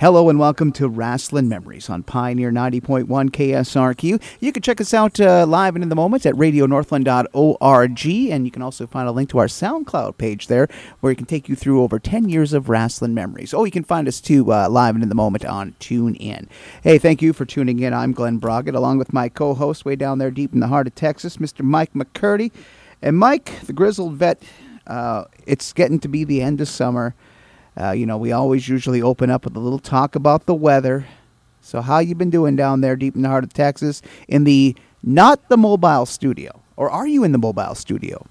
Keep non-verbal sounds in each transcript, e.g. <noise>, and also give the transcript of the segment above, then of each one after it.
Hello and welcome to Wrestling Memories on Pioneer 90.1 KSRQ. You can check us out uh, live and in the moment at radionorthland.org, and you can also find a link to our SoundCloud page there where it can take you through over 10 years of wrestling memories. Oh, you can find us too uh, live and in the moment on TuneIn. Hey, thank you for tuning in. I'm Glen Braget, along with my co host way down there deep in the heart of Texas, Mr. Mike McCurdy. And Mike, the grizzled vet, uh, it's getting to be the end of summer. Uh, you know, we always usually open up with a little talk about the weather. So, how you been doing down there, deep in the heart of Texas, in the not the mobile studio, or are you in the mobile studio?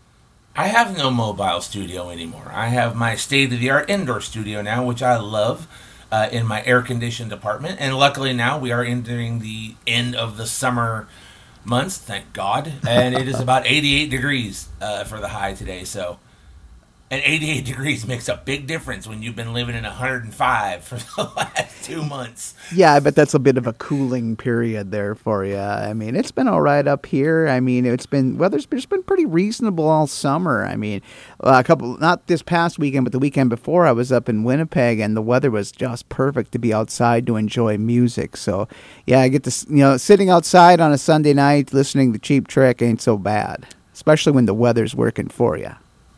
I have no mobile studio anymore. I have my state of the art indoor studio now, which I love. Uh, in my air conditioned apartment, and luckily now we are entering the end of the summer months, thank God, and it is about <laughs> 88 degrees uh, for the high today. So and 88 degrees makes a big difference when you've been living in 105 for <laughs> the last two months. Yeah, I bet that's a bit of a cooling period there for you. I mean, it's been all right up here. I mean, it's been weather's been, it's been pretty reasonable all summer. I mean, uh, a couple not this past weekend, but the weekend before, I was up in Winnipeg, and the weather was just perfect to be outside to enjoy music. So, yeah, I get to you know sitting outside on a Sunday night listening to Cheap Trick ain't so bad, especially when the weather's working for you.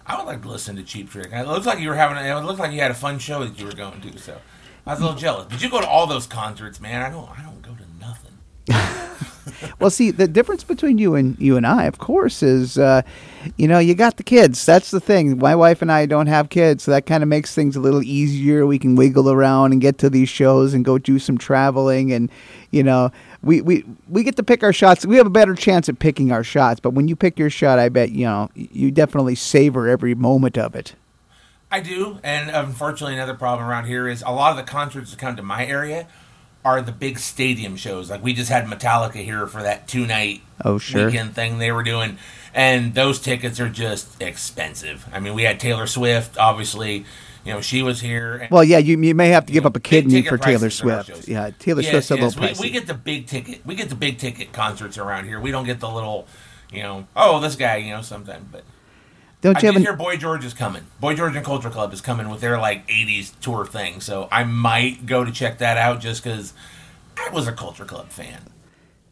I would like to listen to Cheap Trick. It looks like you were having. A, it looked like you had a fun show that you were going to. So I was a little jealous. Did you go to all those concerts, man? I don't. I don't go to nothing. <laughs> well, see, the difference between you and you and I, of course, is uh, you know you got the kids. That's the thing. My wife and I don't have kids, so that kind of makes things a little easier. We can wiggle around and get to these shows and go do some traveling, and you know we, we we get to pick our shots. We have a better chance at picking our shots. But when you pick your shot, I bet you know you definitely savor every moment of it. I do, and unfortunately, another problem around here is a lot of the concerts that come to my area are the big stadium shows. Like we just had Metallica here for that two night oh sure weekend thing they were doing, and those tickets are just expensive. I mean, we had Taylor Swift, obviously you know, she was here. well, yeah, you, you may have to give know, up a kidney for Taylor Swift. Yeah, Taylor yes, Swift's a little pricey. We, we, get the big ticket. We get the big ticket concerts around here. We don't get the little, you know, oh, this guy, you know, sometimes. But don't I you did an... hear Boy George is coming. Boy George and Culture Club is coming with their like '80s tour thing. So I might go to check that out just because I was a Culture Club fan.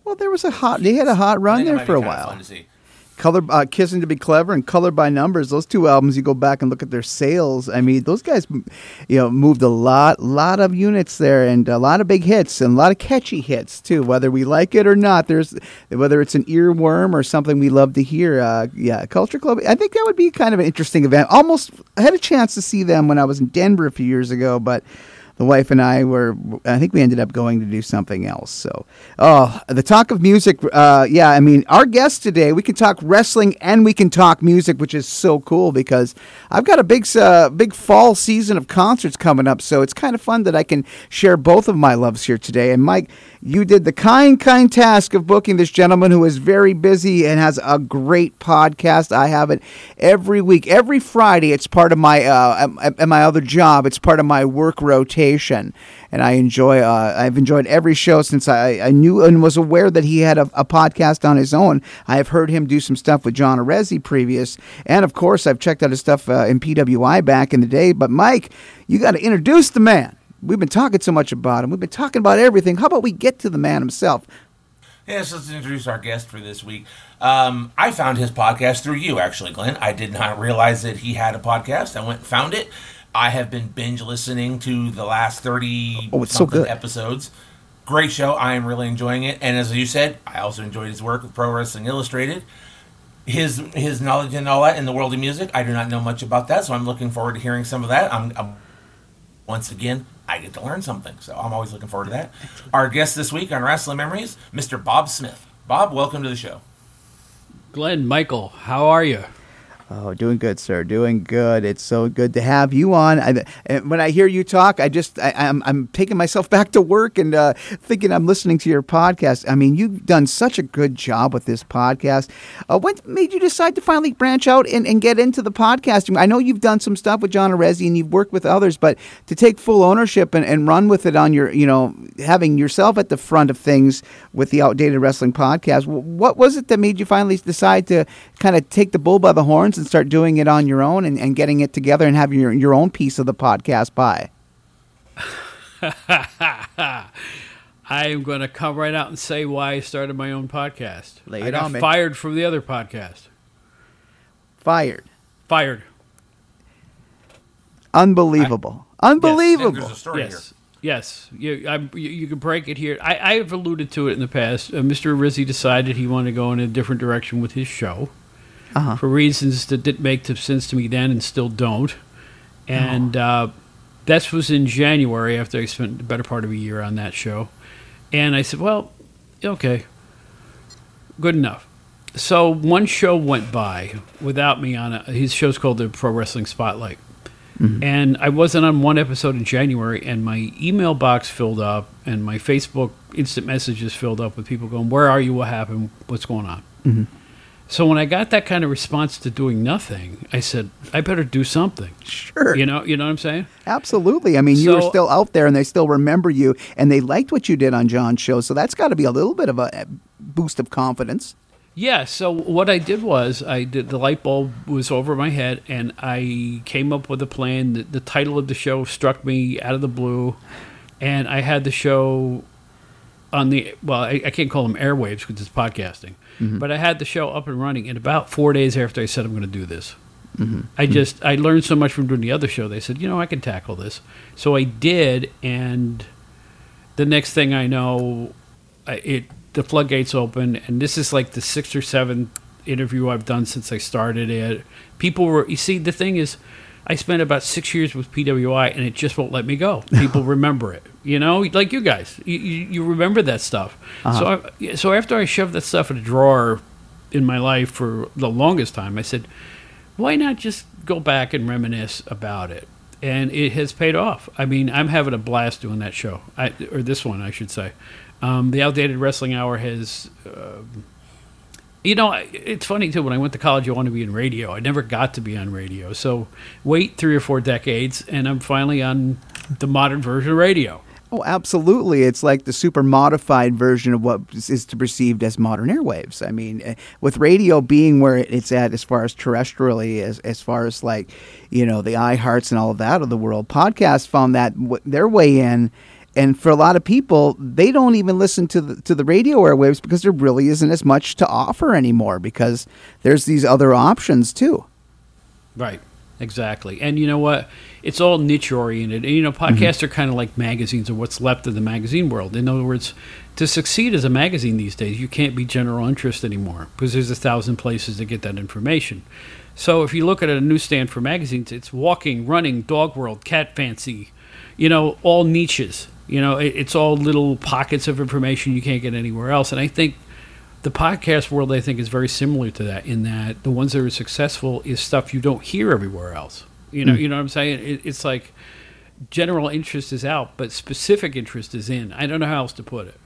Well, there was a hot. They had a hot run there for a while. Color, uh, Kissing to Be Clever and Color by Numbers. Those two albums, you go back and look at their sales. I mean, those guys, you know, moved a lot, lot of units there, and a lot of big hits and a lot of catchy hits too. Whether we like it or not, there's whether it's an earworm or something we love to hear. Uh, yeah, Culture Club. I think that would be kind of an interesting event. Almost I had a chance to see them when I was in Denver a few years ago, but the wife and I were, I think we ended up going to do something else. So, oh, the talk of music. Uh, yeah, I mean, our guest today, we can talk wrestling and we can talk music, which is so cool because I've got a big, uh, big fall season of concerts coming up. So it's kind of fun that I can share both of my loves here today. And Mike, you did the kind, kind task of booking this gentleman who is very busy and has a great podcast. I have it every week, every Friday. It's part of my, uh, at my other job. It's part of my work rotation and I enjoy. Uh, I've enjoyed every show since I, I knew and was aware that he had a, a, podcast on his own. I have heard him do some stuff with John Arezzi previous, and of course I've checked out his stuff uh, in PWI back in the day. But Mike, you got to introduce the man. We've been talking so much about him. We've been talking about everything. How about we get to the man himself? Yes, let's introduce our guest for this week. Um, I found his podcast through you, actually, Glen. I did not realize that he had a podcast. I went and found it. I have been binge listening to the last 30 oh, it's so good. episodes. Great show. I am really enjoying it. And as you said, I also enjoyed his work with Pro Wrestling Illustrated. His his knowledge and all that in the world of music, I do not know much about that, so I'm looking forward to hearing some of that. I'm, I'm once again, I get to learn something, so I'm always looking forward to that. Our guest this week on Wrestling Memories, Mr. Bob Smith. Bob, welcome to the show. Glen, Michael, how are you? Oh, doing good, sir. Doing good. It's so good to have you on. I, when I hear you talk, I just I, am I'm, I'm taking myself <laughs> back to work and uh, thinking I'm listening to your podcast. I mean, you've done such a good job with this podcast. Uh, what made you decide to finally branch out and, and get into the podcasting? I know you've done some stuff with John Arezzi and you've worked with others, but to take full ownership and, and run with it on your, you know, having yourself at the front of things with the Outdated Wrestling podcast, what was it that made you finally decide to kind of take the bull by the horns? And start doing it on your own and, and getting it together and having your, your own piece of the podcast by? <laughs> I am going to come right out and say why I started my own podcast. Lay I it got on me. fired from the other podcast. Fired. Fired. Unbelievable. Unbelievable. There's a story here. Yes. Yes, you, I'm, you, you can break it here. I, I have alluded to it in the past. Uh, Mr. Rizzi decided he wanted to go in a different direction with his show Uh-huh. for reasons that didn't make sense to me then and still don't. And uh, that was in January after I spent the better part of a year on that show. And I said, well, okay, good enough. So one show went by without me on it. His show's called the Pro Wrestling Spotlight. And I wasn't on one episode in January, and my email box filled up, and my Facebook instant messages filled up with people going, "Where are you? What happened? What's going on?" So when I got that kind of response to doing nothing, I said, "I better do something." Sure. You know, you know what I'm saying? Absolutely. I mean, you were still out there and they still remember you and they liked what you did on John's show. So that's got to be a little bit of a a boost of confidence. Yeah. So what I did was I did the light bulb was over my head, and I came up with a plan. The, the title of the show struck me out of the blue, and I had the show on the well, I, I can't call them airwaves because it's podcasting, mm-hmm. but I had the show up and running. And about four days after I said I'm going to do this, mm-hmm. I mm-hmm. just I learned so much from doing the other show. They said, you know, I can tackle this, so I did, and the next thing I know, I- it the floodgates open, and this is like the sixth or seventh interview I've done since I started it. People were, you see, the thing is, I spent about six years with PWI, and it just won't let me go. People <laughs> remember it, you know, like you guys, you, you, remember that stuff. So, I, so after I shoved that stuff in a drawer in my life for the longest time, I said, why not just go back and reminisce about it? And it has paid off. I mean, I'm having a blast doing that show, I, or this one, I should say. Um, the Outdated Wrestling Hour has, um you know, it's funny too. When I went to college, I wanted to be in radio. I never got to be on radio. So wait three or four decades, and I'm finally on the modern version of radio. Oh, absolutely. It's like the super modified version of what is perceived as modern airwaves. I mean, eh, with radio being where it's at as far as terrestrially, as, as far as like, you know, the iHearts and all of that of the world, podcasts found that their way in. And for a lot of people, they don't even listen to the, to the radio airwaves because there really isn't as much to offer anymore because there's these other options too. Right. Exactly. And you know what? It's all niche oriented. And you know, mm-hmm. podcasts are kind of like magazines or what's left of the magazine world. In other words, to succeed as a magazine these days, you can't be general interest anymore because there's a thousand places to get that information. So if you look at a newsstand for magazines, it's walking, running, dog world, cat fancy, you know, all niches. You know, it, it's all little pockets of information you can't get anywhere else. And I think the podcast world I think is very similar to that in that the ones that are successful is stuff you don't hear everywhere else. You know, mm. you know what I'm saying? It, it's like general interest is out, but specific interest is in. I don't know how else to put it.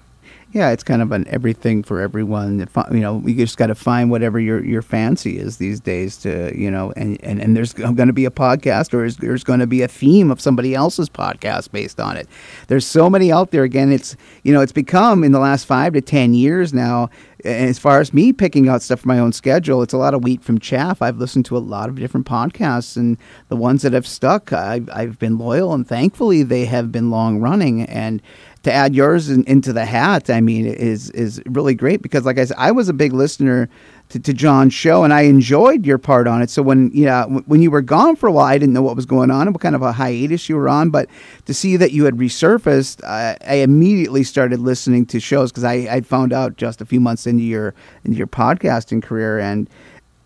Yeah, it's kind of an everything for everyone. You know, you just got to find whatever your, your fancy is these days. To you know, and and, and there's going to be a podcast, or there's, going to be a theme of somebody else's podcast based on it. There's so many out there. Again, it's you know, it's become in the last five to ten years now. As far as me picking out stuff for my own schedule, it's a lot of wheat from chaff. I've listened to a lot of different podcasts, and the ones that have stuck, I've, I've been loyal, and thankfully they have been long running. And to add yours in, into the hat, I mean, is is really great because, like I said, I was a big listener to, to John's show, and I enjoyed your part on it. So when you know when you were gone for a while, I didn't know what was going on and what kind of a hiatus you were on. But to see that you had resurfaced, I, I immediately started listening to shows because I I found out just a few months into your into your podcasting career and.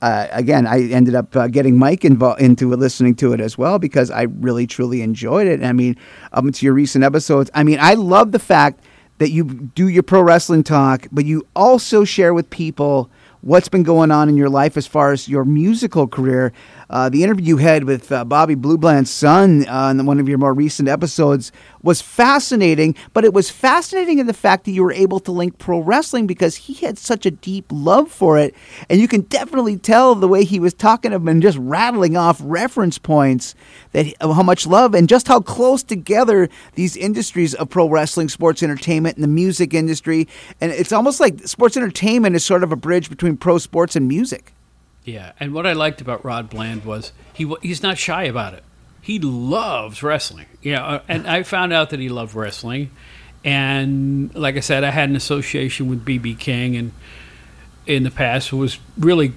Uh, again, I ended up uh, getting Mike involved into listening to it as well because I really truly enjoyed it. I mean, up into your recent episodes, I mean, I love the fact that you do your pro wrestling talk, but you also share with people what's been going on in your life as far as your musical career. Uh, the interview you had with uh, Bobby Blue Bland's son uh, in one of your more recent episodes was fascinating, but it was fascinating in the fact that you were able to link pro wrestling because he had such a deep love for it. And you can definitely tell the way he was talking of and just rattling off reference points that how much love and just how close together these industries of pro wrestling, sports entertainment, and the music industry. And it's almost like sports entertainment is sort of a bridge between pro sports and music. Yeah, and what I liked about Rod Bland was he he's not shy about it. he loves wrestling. Yeah, uh, and I found out that he loved wrestling, and like I said, I had an association with BB King, and in the past was really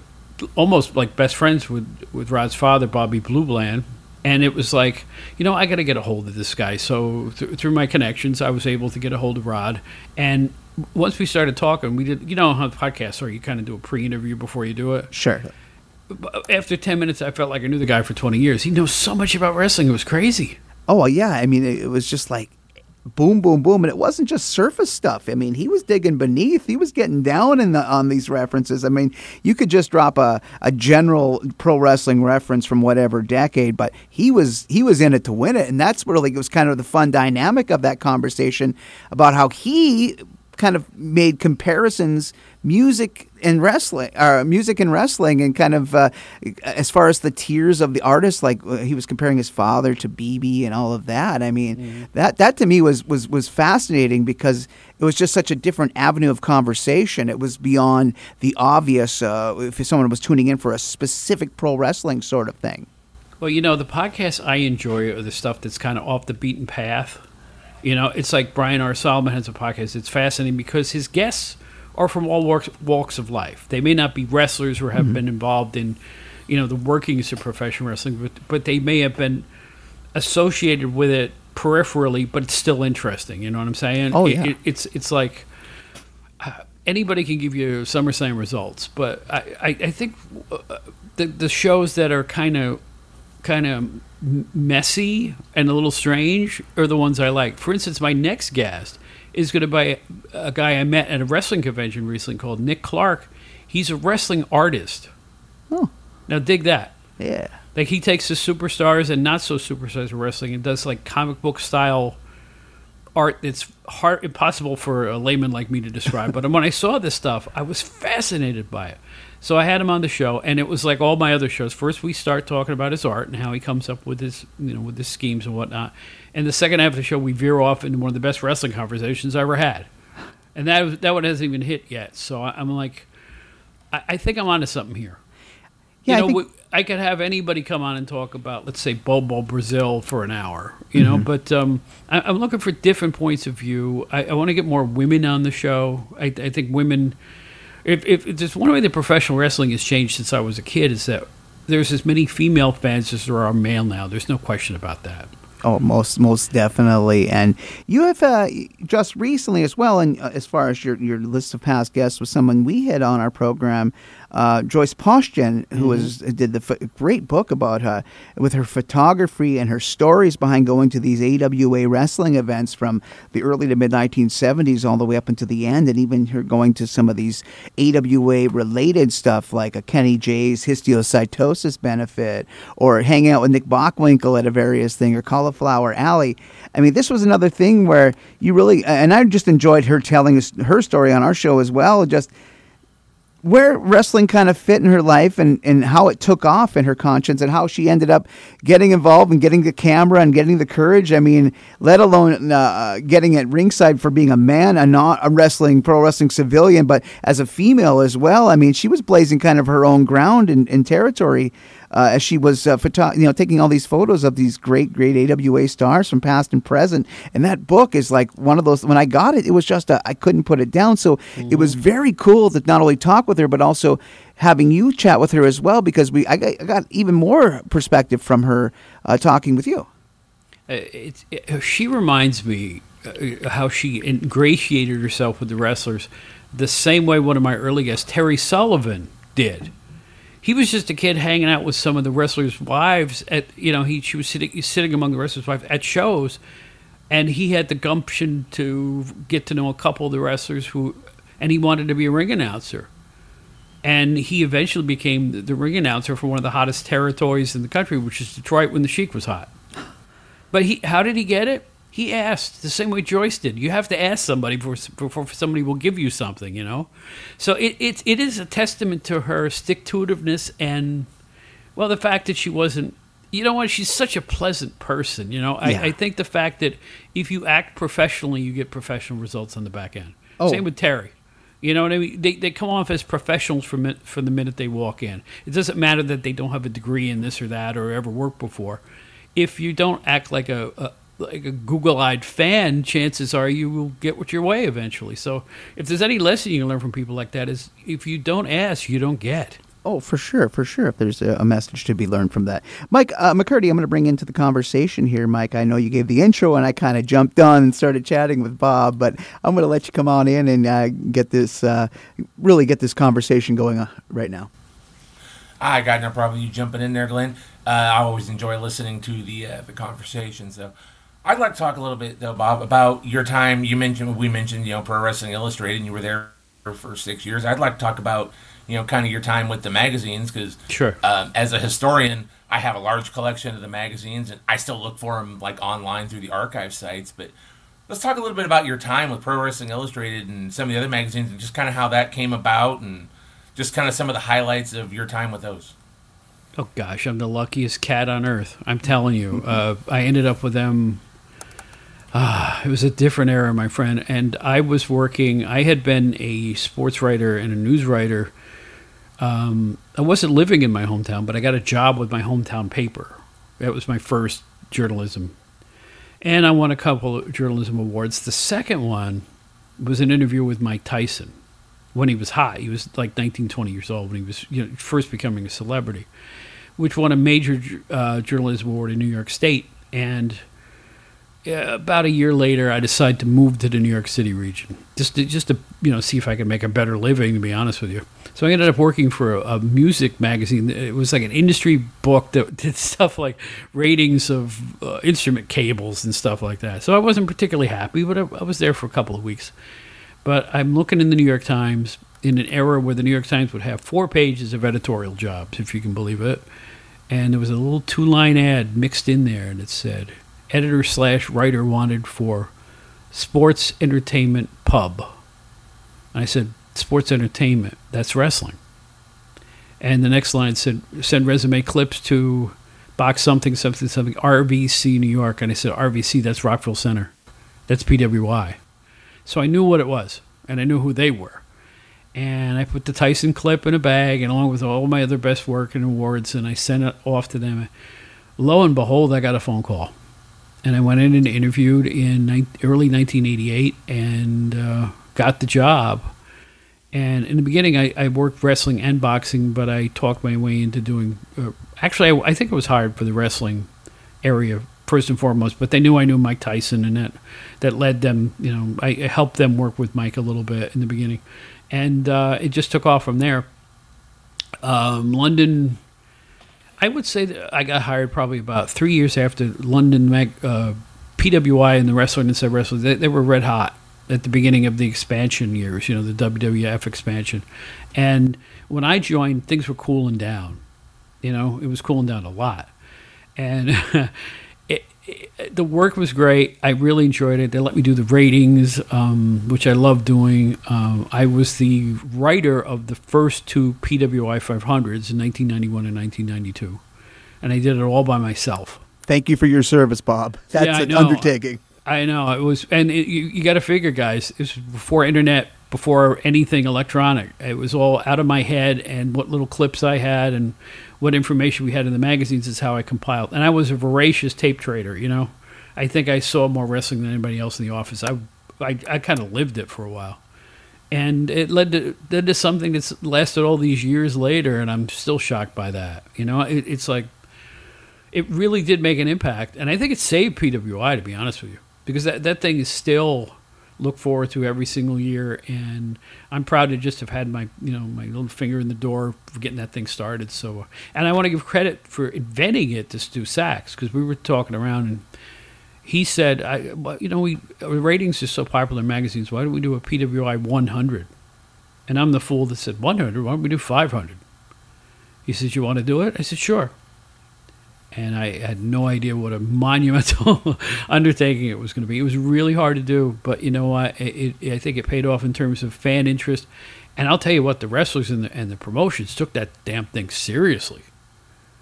almost like best friends with with Rod's father, Bobby Blue Bland. And it was like, you know, I got to get a hold of this guy. So th- through my connections, I was able to get a hold of Rod. And once we started talking, we did, you know, how podcasts are, you kind of do a pre-interview before you do it. Sure after 10 minutes, I felt like I knew the guy for 20 years. He knows so much about wrestling. It was crazy. Oh, yeah. I mean, it was just like boom, boom, boom. And it wasn't just surface stuff. I mean, he was digging beneath. He was getting down in the, on these references. I mean, you could just drop a, a general pro wrestling reference from whatever decade, but he was he was in it to win it. And that's really it was kind of the fun dynamic of that conversation about how he kind of made comparisons music and wrestling or uh, music and wrestling and kind of uh, as far as the tiers of the artist like uh, he was comparing his father to BB and all of that. I mean mm-hmm. that that to me was was was fascinating because it was just such a different avenue of conversation. It was beyond the obvious uh, if someone was tuning in for a specific pro wrestling sort of thing. Well you know the podcasts I enjoy are the stuff that's kind of off the beaten path you know, it's like Brian R. Solomon has a podcast. It's fascinating because his guests are from all walks, walks of life. They may not be wrestlers or have mm-hmm. been involved in, you know, the workings of professional wrestling, but, but they may have been associated with it peripherally, but it's still interesting. You know what I'm saying? Oh yeah. It, it, it's it's like uh, anybody can give you SummerSlam results, but I I, I think uh, the the shows that are kind of kind of messy and a little strange are the ones I like. For instance, my next guest is going to be a guy I met at a wrestling convention recently called Nick Clark. He's a wrestling artist. Oh. Now dig that. Yeah. Like he takes the superstars and not so superstars of wrestling and does like comic book style art that's hard impossible for a layman like me to describe. but when I saw this stuff, I was fascinated by it. So I had him on the show, and it was like all my other shows. First, we start talking about his art and how he comes up with his, you know, with his schemes and whatnot. And the second half of the show, we veer off into one of the best wrestling conversations I ever had. And that that one hasn't even hit yet. So I'm like, I, I think I'm onto something here. Yeah, you know, I, think- I, could have anybody come on and talk about, let's say, Bobo Brazil for an hour. You know, mm-hmm. but um, I, am looking for different points of view. I, I want to get more women on the show. I, I think women if, if, there's one way that professional wrestling has changed since I was a kid is that there's as many female fans as there are male now. There's no question about that. Oh, most most definitely. And you have uh, just recently as well, and uh, as far as your your list of past guests, was someone we had on our program uh, Joyce Postgen, who mm-hmm. was did the f- great book about her with her photography and her stories behind going to these AWA wrestling events from the early to mid 1970s all the way up into the end, and even her going to some of these AWA related stuff like a Kenny Jay's histiocytosis benefit, or hanging out with Nick Bockwinkel at a various thing, or Cauliflower Alley. I mean, this was another thing where you really, and I just enjoyed her telling her story on our show as well. Just where wrestling kind of fit in her life and, and how it took off in her conscience and how she ended up getting involved and getting the camera and getting the courage. I mean, let alone uh, getting at ringside for being a man, a not a wrestling, pro wrestling civilian, but as a female as well. I mean, she was blazing kind of her own ground and, territory uh, as she was uh, photo- you know taking all these photos of these great great AWA stars from past and present. And that book is like one of those. When I got it, it was just I couldn't put it down. So mm-hmm. it was mm-hmm. very cool to not only talk with her but also having you chat with her as well because we I got, I got even more perspective from her uh, talking with you. Uh, it, she reminds me how she ingratiated herself with the wrestlers the same way one of my early guests, Terry Sullivan, did he was just a kid hanging out with some of the wrestlers' wives at you know he she was sitting sitting among the wrestlers' wives at shows, and he had the gumption to get to know a couple of the wrestlers who, and he wanted to be a ring announcer, and he eventually became the, the ring announcer for one of the hottest territories in the country, which is Detroit when the Sheik was hot. But he, how did he get it? He asked the same way Joyce did. You have to ask somebody before, before somebody will give you something, you know. So it, it it is a testament to her stick to itiveness and well the fact that she wasn't. You know what? She's such a pleasant person. You know, I, yeah. I think the fact that if you act professionally, you get professional results on the back end. Oh. Same with Terry. You know what I mean? They, they come off as professionals from from the minute they walk in. It doesn't matter that they don't have a degree in this or that or ever worked before if you don't act like a, a like a Google-eyed fan, chances are you will get what your way eventually. So, if there's any lesson you can learn from people like that, is if you don't ask, you don't get. Oh, for sure, for sure. If there's a, a message to be learned from that, Mike uh, McCurdy, I'm going to bring into the conversation here, Mike. I know you gave the intro, and I kind of jumped on and started chatting with Bob, but I'm going to let you come on in and uh, get this, uh, really get this conversation going uh, right now. I got no problem you jumping in there, Glen. Uh, I always enjoy listening to the uh, the conversation. So, I'd like to talk a little bit though, Bob, about your time. You mentioned we mentioned you know Pro Wrestling Illustrated, and you were there for six years. I'd like to talk about you know kind of your time with the magazines because sure, um, as a historian, I have a large collection of the magazines, and I still look for them like online through the archive sites. But let's talk a little bit about your time with Pro Wrestling Illustrated and some of the other magazines, and just kind of how that came about and just kind of some of the highlights of your time with those. Oh gosh, I'm the luckiest cat on earth. I'm telling you. <laughs> Uh, I ended up with them. Uh, it was a different era, my friend. And I was working. I had been a sports writer and a news writer. Um, I wasn't living in my hometown, but I got a job with my hometown paper. That was my first journalism, and I won a couple of journalism awards. The second one was an interview with Mike Tyson when he was hot. He was like 19, 20 years old when he was you know, first becoming a celebrity, which won a major uh, journalism award in New York State. And about a year later, I decided to move to the New York City region just to, just to you know see if I could make a better living. To be honest with you, so I ended up working for a, a music magazine. It was like an industry book that <laughs> did stuff like ratings of uh, instrument cables and stuff like that. So I wasn't particularly happy, but I, I was there for a couple of weeks. But I'm looking in the New York Times in an era where the New York Times would have four pages of editorial jobs, if you can believe it. And there was a little two line ad mixed in there, and it said, editor slash writer wanted for sports entertainment pub. And I said, sports entertainment, that's wrestling. And the next line said, send resume clips to box something, something, something, RVC New York. And I said, RVC, that's Rockville Center. That's PWI. So I knew what it was, and I knew who they were. And I put the Tyson clip in a bag, and along with all my other best work and awards, and I sent it off to them. Lo and behold, I got a phone call, and I went in and interviewed in ni- early 1988, and uh, got the job. And in the beginning, I, I, worked wrestling and boxing, but I talked my way into doing. Uh, actually, I, I think I was hired for the wrestling area first and foremost. But they knew I knew Mike Tyson, and that that led them. You know, I helped them work with Mike a little bit in the beginning, and uh, it just took off from there. Um, London, I would say that I got hired probably about three years after London uh, PWI and the Wrestling and Said Wrestling. They, they were red hot at the beginning of the expansion years, you know, the WWF expansion. And when I joined, things were cooling down. You know, it was cooling down a lot. And <laughs> the work was great. I really enjoyed it. They let me do the ratings, um, which I love doing. Um, I was the writer of the first two PWI 500s in 1991 and 1992, and I did it all by myself. Thank you for your service, Bob. That's yeah, an undertaking. I know it was, and it, you, you got to figure, guys. It was before internet, before anything electronic. It was all out of my head, and what little clips I had, and what information we had in the magazines is how I compiled. And I was a voracious tape trader, you know. I think I saw more wrestling than anybody else in the office. I, I, I kind of lived it for a while. And it led to, led to something that's lasted all these years later, and I'm still shocked by that. You know, it, it's like, it really did make an impact. And I think it saved PWI, to be honest with you, because that, that thing is still look forward to every single year. And I'm proud to just have had my, you know, my little finger in the door for getting that thing started. So, and I want to give credit for inventing it to Stu Saks because we were talking around and he said, I, you know, we ratings are so popular in magazines. Why don't we do a PWI 100? And I'm the fool that said 100. Why don't we do 500? He says, you want to do it? I said, sure and I had no idea what a <laughs> monumental undertaking it was going to be. It was really hard to do, but you know what? It, I think it paid off in terms of fan interest. And I'll tell you what, the wrestlers and the, and the promotions took that damn thing seriously.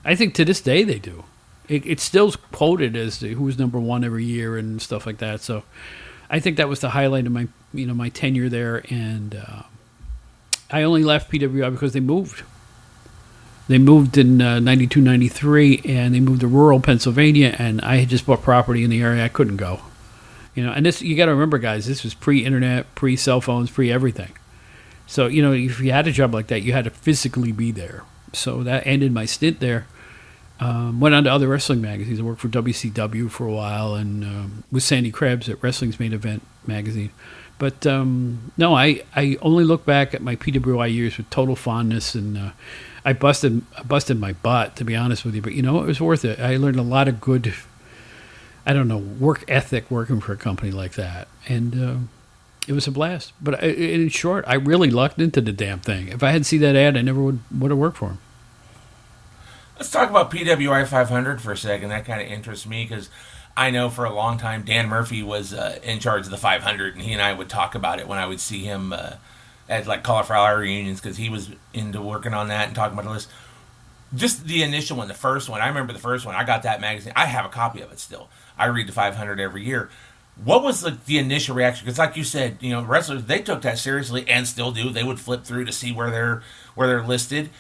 I think to this day they do. It, it's still quoted as the, who's number one every year and stuff like that. So I think that was the highlight of my you know my tenure there. And uh, I only left PWI because they moved They moved in uh, 92, 93, and they moved to rural Pennsylvania, and I had just bought property in the area. I couldn't go. You know, and this you got to remember, guys. This was pre-internet, pre-cell phones, pre-everything. So you know, if you had a job like that, you had to physically be there. So that ended my stint there. Um, went on to other wrestling magazines. I worked for WCW for a while and um, with Sandy Krebs at Wrestling's Main Event magazine. But um, no, I, I only look back at my PWI years with total fondness, and uh, I busted I busted my butt to be honest with you. But you know, it was worth it. I learned a lot of good, I don't know, work ethic working for a company like that, and uh, it was a blast. But I, in short, I really lucked into the damn thing. If I hadn't seen that ad, I never would would have worked for him. Let's talk about PWI 500 for a second. That kind of interests me because I know for a long time Dan Murphy was uh, in charge of the 500, and he and I would talk about it when I would see him uh, at like cauliflower reunions because he was into working on that and talking about the list. Just the initial one, the first one. I remember the first one. I got that magazine. I have a copy of it still. I read the 500 every year. What was the, the initial reaction? Because, like you said, you know, wrestlers they took that seriously and still do. They would flip through to see where they're where they're listed.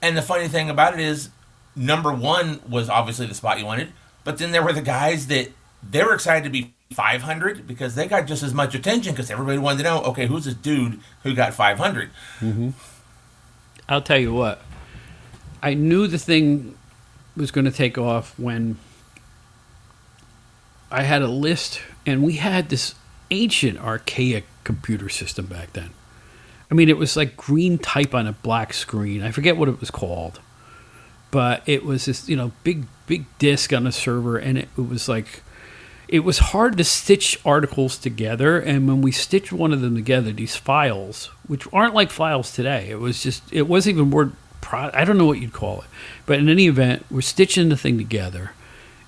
And the funny thing about it is, number one was obviously the spot you wanted, but then there were the guys that they were excited to be 500 because they got just as much attention because everybody wanted to know, okay, who's this dude who got 500? Mm-hmm. I'll tell you what, I knew the thing was going to take off when I had a list, and we had this ancient, archaic computer system back then. I mean, it was like green type on a black screen. I forget what it was called but it was this you know big big disk on a server and it, it, was like it was hard to stitch articles together and when we stitched one of them together these files which aren't like files today it was just it wasn't even word pro- i don't know what you'd call it but in any event we're stitching the thing together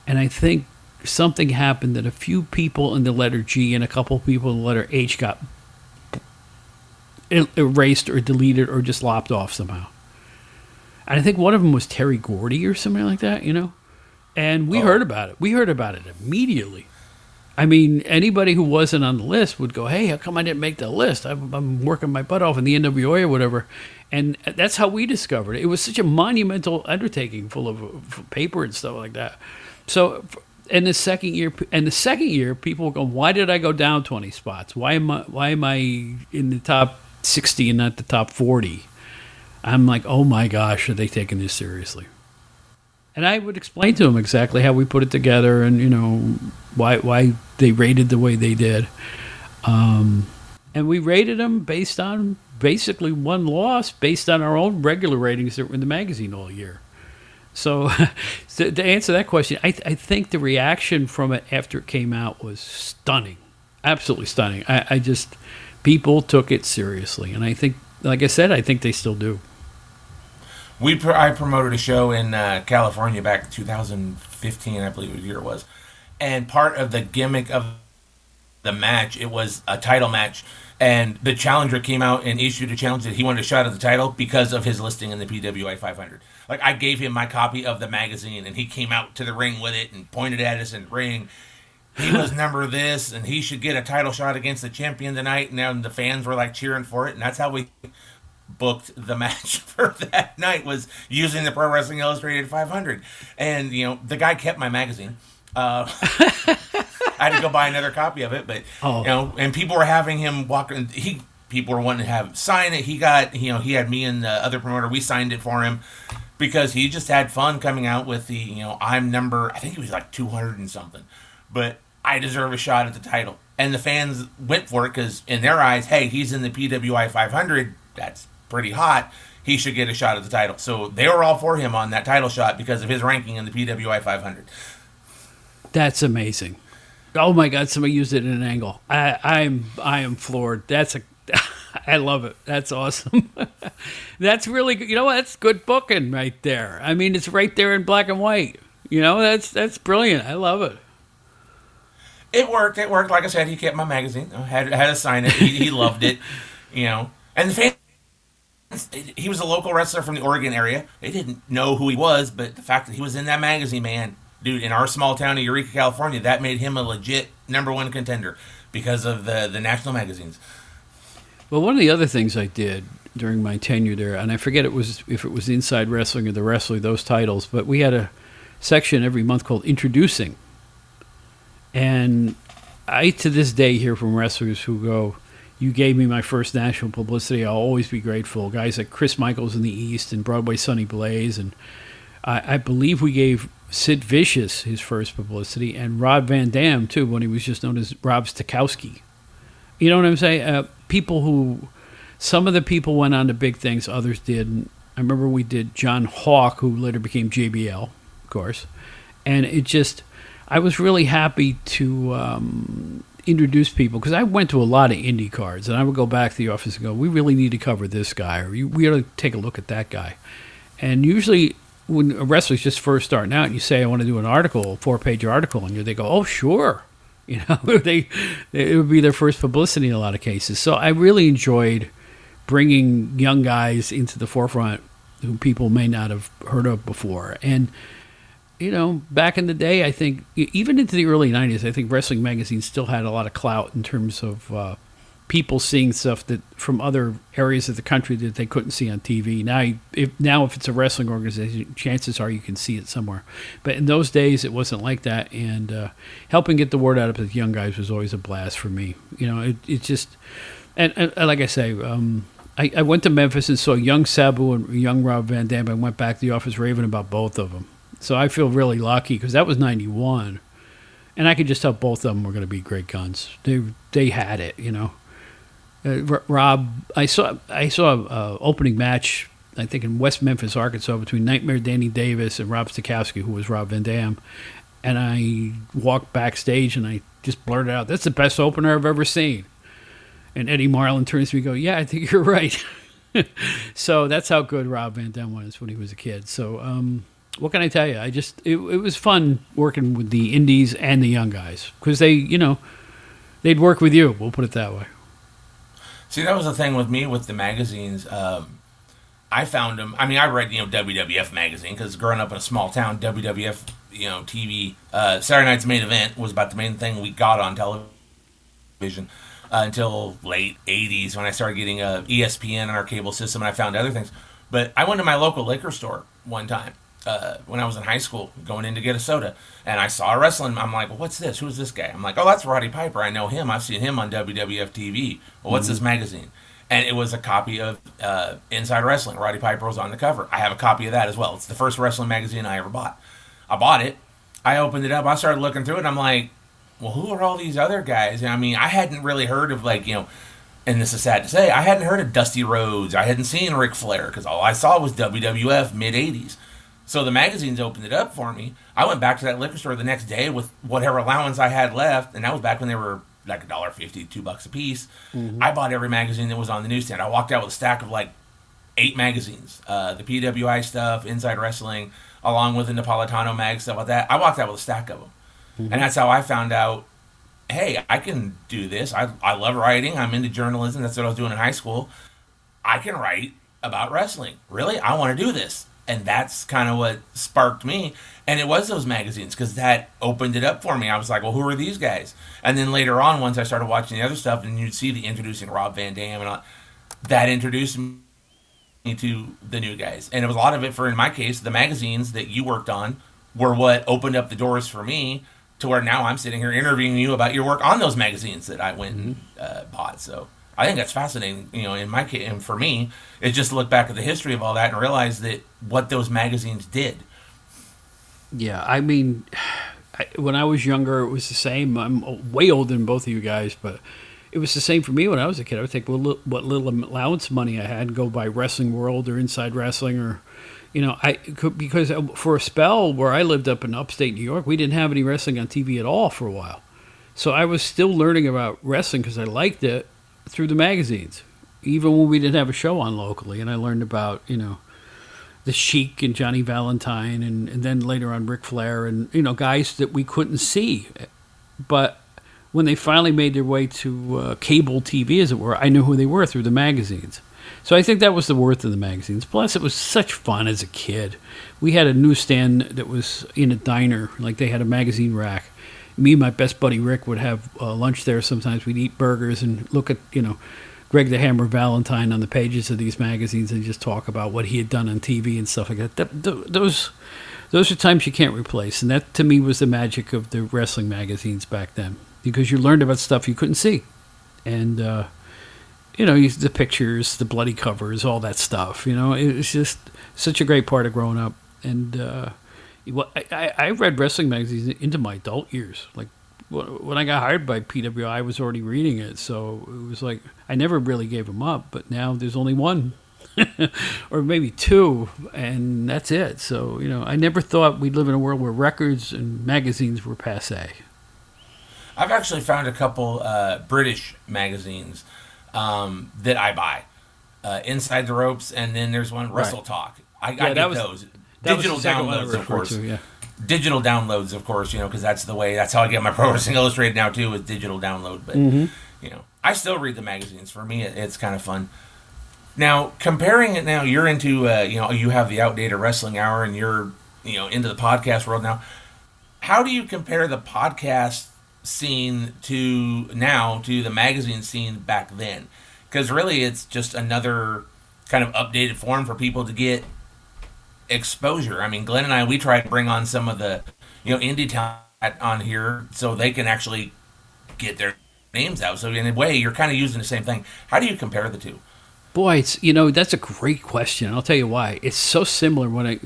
and i think something happened that a few people in the letter g and a couple people in the letter h got er, erased or deleted or just lopped off somehow and I think one of them was Terry Gordy or something like that, you know. And we oh. heard about it. We heard about it immediately. I mean, anybody who wasn't on the list would go, "Hey, how come I didn't make the list? I'm, I'm working my butt off in the NWA or whatever." And that's how we discovered it. It was such a monumental undertaking, full of, paper and stuff like that. So, in the second year, and the second year, people going, "Why did I go down 20 spots? Why am I? Why am I in the top 60 and not the top 40?" I'm like, oh my gosh, are they taking this seriously? And I would explain to them exactly how we put it together and, you know, why, why they rated the way they did. Um, and we rated them based on basically one loss based on our own regular ratings that were in the magazine all year. So, <laughs> to, to, answer that question, I, th- I, think the reaction from it after it came out was stunning, absolutely stunning. I, I just people took it seriously, and I think, like I said, I think they still do we pr- I promoted a show in uh, California back 2015, I believe the year it was, and part of the gimmick of the match it was a title match, and the challenger came out and issued a challenge that he wanted a shot at the title because of his listing in the PWI 500. Like I gave him my copy of the magazine, and he came out to the ring with it and pointed at us in the ring. He was <laughs> number this, and he should get a title shot against the champion tonight. And then the fans were like cheering for it, and that's how we booked the <laughs> match for that night was using the Pro Wrestling Illustrated 500, and you know the guy kept my magazine. Uh, <laughs> I had to go buy another copy of it, but oh. you know, and people were having him walk. He people were wanting to have sign it. He got you know he had me and the other promoter. We signed it for him because he just had fun coming out with the you know I'm number. I think he was like 200 and something, but I deserve a shot at the title. And the fans went for it because in their eyes, hey, he's in the PWI 500. That's pretty hot, he should get a shot at the title. So they were all for him on that title shot because of his ranking in the PWI 500. That's amazing. Oh my God! Somebody used it in an angle. I, I'm I am floored. That's a <laughs> I love it. That's awesome. <laughs> that's really good. You know what? That's good booking right there. I mean, it's right there in black and white. You know, that's that's brilliant. I love it. It worked. It worked. Like I said, he kept my magazine. I had had to sign it. He, he loved it. <laughs> You know, and the fans he was a local wrestler from the Oregon area. They didn't know who he was, but the fact that he was in that magazine, man, dude, in our small town of Eureka, California, that made him a legit number one contender because of the the national magazines. Well, one of the other things I did during my tenure there, and I forget it was if it was Inside Wrestling or the Wrestler, those titles, but we had a section every month called Introducing, and I to this day hear from wrestlers who go, "You gave me my first national publicity. I'll always be grateful." Guys like Chris Michaels in the East and Broadway Sonny Blaze, and I, I believe we gave Sid Vicious his first publicity, and Rob Van Dam too when he was just known as Rob Szatkowski. You know what I'm saying? Uh, people who, some of the people went on to big things, others didn't. I remember we did John Hawk, who later became JBL, of course, and it just I was really happy to um, introduce people because I went to a lot of indie cards, and I would go back to the office and go, "We really need to cover this guy, or we ought to take a look at that guy." And usually, when a wrestler's just first starting out, and you say, "I want to do an article, a four-page article," and they go, "Oh, sure." <laughs> You know, <laughs> they it would be their first publicity in a lot of cases. So I really enjoyed bringing young guys into the forefront who people may not have heard of before, and you know, back in the day, I think even into the early '90s, I think wrestling magazines still had a lot of clout in terms of uh, people seeing stuff that from other areas of the country that they couldn't see on TV. Now, if now if it's a wrestling organization, chances are you can see it somewhere. But in those days, it wasn't like that, and uh, helping get the word out to the young guys was always a blast for me. You know, it, it just and, and, like I say. Um, I, I, went to Memphis and saw young Sabu and young Rob Van Dam. I went back to the office raving about both of them. So I feel really lucky because that was 91. And I could just tell both of them were going to be great guns. They they had it, you know. Uh, Rob, I saw I saw a uh, opening match, I think in West Memphis, Arkansas, between Nightmare Danny Davis and Rob Szatkowski, who was Rob Van Dam. And I walked backstage and I just blurted out, "That's the best opener I've ever seen." And Eddie Marlin turns to me, and "Go, yeah, I think <laughs> you're right." <laughs> so that's how good Rob Van Dam was when he was a kid. So um, what can I tell you? I just it, it was fun working with the indies and the young guys because they, you know, they'd work with you. We'll put it that way. See, that was the thing with me with the magazines. Um, I found them. I mean, I read you know WWF magazine because growing up in a small town, WWF you know TV uh, Saturday night's main event was about the main thing we got on television. Uh, until late 80s when I started getting a ESPN in our cable system and I found other things. But I went to my local liquor store one time uh, when I was in high school, going in to get a soda, and I saw a wrestling. I'm like, well, "What's this? Who's this guy?" I'm like, "Oh, that's Roddy Piper. I know him. I've seen him on WWF TV. Well, what's mm-hmm. this magazine?" And it was a copy of uh, Inside Wrestling. Roddy Piper was on the cover. I have a copy of that as well. It's the first wrestling magazine I ever bought. I bought it. I opened it up. I started looking through it. I'm like, "Well, who are all these other guys?" And I mean, I hadn't really heard of like you know and this is sad to say, I hadn't heard of Dusty Rhodes. I hadn't seen Ric Flair because all I saw was WWF mid 80s. So the magazines opened it up for me. I went back to that liquor store the next day with whatever allowance I had left, and that was back when they were like a dollar fifty, two bucks a piece. Mm-hmm. I bought every magazine that was on the newsstand. I walked out with a stack of like eight magazines, uh, the PWI stuff, Inside Wrestling, along with the Napolitano mag stuff like that. I walked out with a stack of them, mm-hmm. and that's how I found out. Hey, I can do this. I I love writing. I'm into journalism. That's what I was doing in high school. I can write about wrestling. Really, I want to do this and that's kind of what sparked me. And it was those magazines because that opened it up for me. I was like well who are these guys? And then later on once i started watching the other stuff and you'd see the introducing rob van dam and all, that introduced me to the new guys. And it was a lot of it for in my case the magazines that you worked on were what opened up the doors for me to where now i'm sitting here interviewing you about your work on those magazines that i went and uh, bought so I think that's fascinating. You know, in my case, and for me, is just look back at the history of all that and realize that what those magazines did. Yeah, I mean, I, when I was younger, it was the same. I'm way older than both of you guys, but it was the same for me when I was a kid. I would take what little, allowance money I had, and go buy Wrestling World or Inside Wrestling, or you know, I could because for a spell where I lived up in upstate New York, we didn't have any wrestling on TV at all for a while. So I was still learning about wrestling because I liked it, through the magazines, even when we didn't have a show on locally. And I learned about, you know, the Sheik and Johnny Valentine, and, and then later on Ric Flair, and, you know, guys that we couldn't see. But when they finally made their way to uh, cable TV, as it were, I knew who they were through the magazines. So I think that was the worth of the magazines. Plus, it was such fun as a kid. We had a newsstand that was in a diner, like they had a magazine rack, me and my best buddy Rick would have uh, lunch there. Sometimes we'd eat burgers and look at you know Greg the Hammer Valentine on the pages of these magazines and just talk about what he had done on TV and stuff like that. that, that those those are times you can't replace, and that to me was the magic of the wrestling magazines back then because you learned about stuff you couldn't see, and uh, you know the pictures, the bloody covers, all that stuff. You know, it was just such a great part of growing up, and uh, well, I, I read wrestling magazines into my adult years, like when I got hired by PWI, I was already reading it, so it was like I never really gave them up. But now there's only one, <laughs> or maybe two, and that's it. So you know, I never thought we'd live in a world where records and magazines were passe. I've actually found a couple uh, British magazines um, that I buy. Uh, Inside the Ropes, and then there's one Wrestle right. Talk. I, yeah, I get was, those digital downloads, of course. To, yeah digital downloads, of course, you know, because that's the way. That's how I get my <laughs> Pro Wrestling Illustrated now too, with digital download. But mm-hmm. you know, I still read the magazines. For me, it, it's kind of fun. Now, comparing it now, you're into, uh, you know, you have the Outdated Wrestling Hour, and you're, you know, into the podcast world now. How do you compare the podcast scene to now to the magazine scene back then? Because really, it's just another kind of updated form for people to get exposure. I mean, Glenn and I, we try to bring on some of the, you know, indie talent on here so they can actually get their names out. So in a way, you're kind of using the same thing. How do you compare the two? Boy, it's you know that's a great question. I'll tell you why. It's so similar. When I,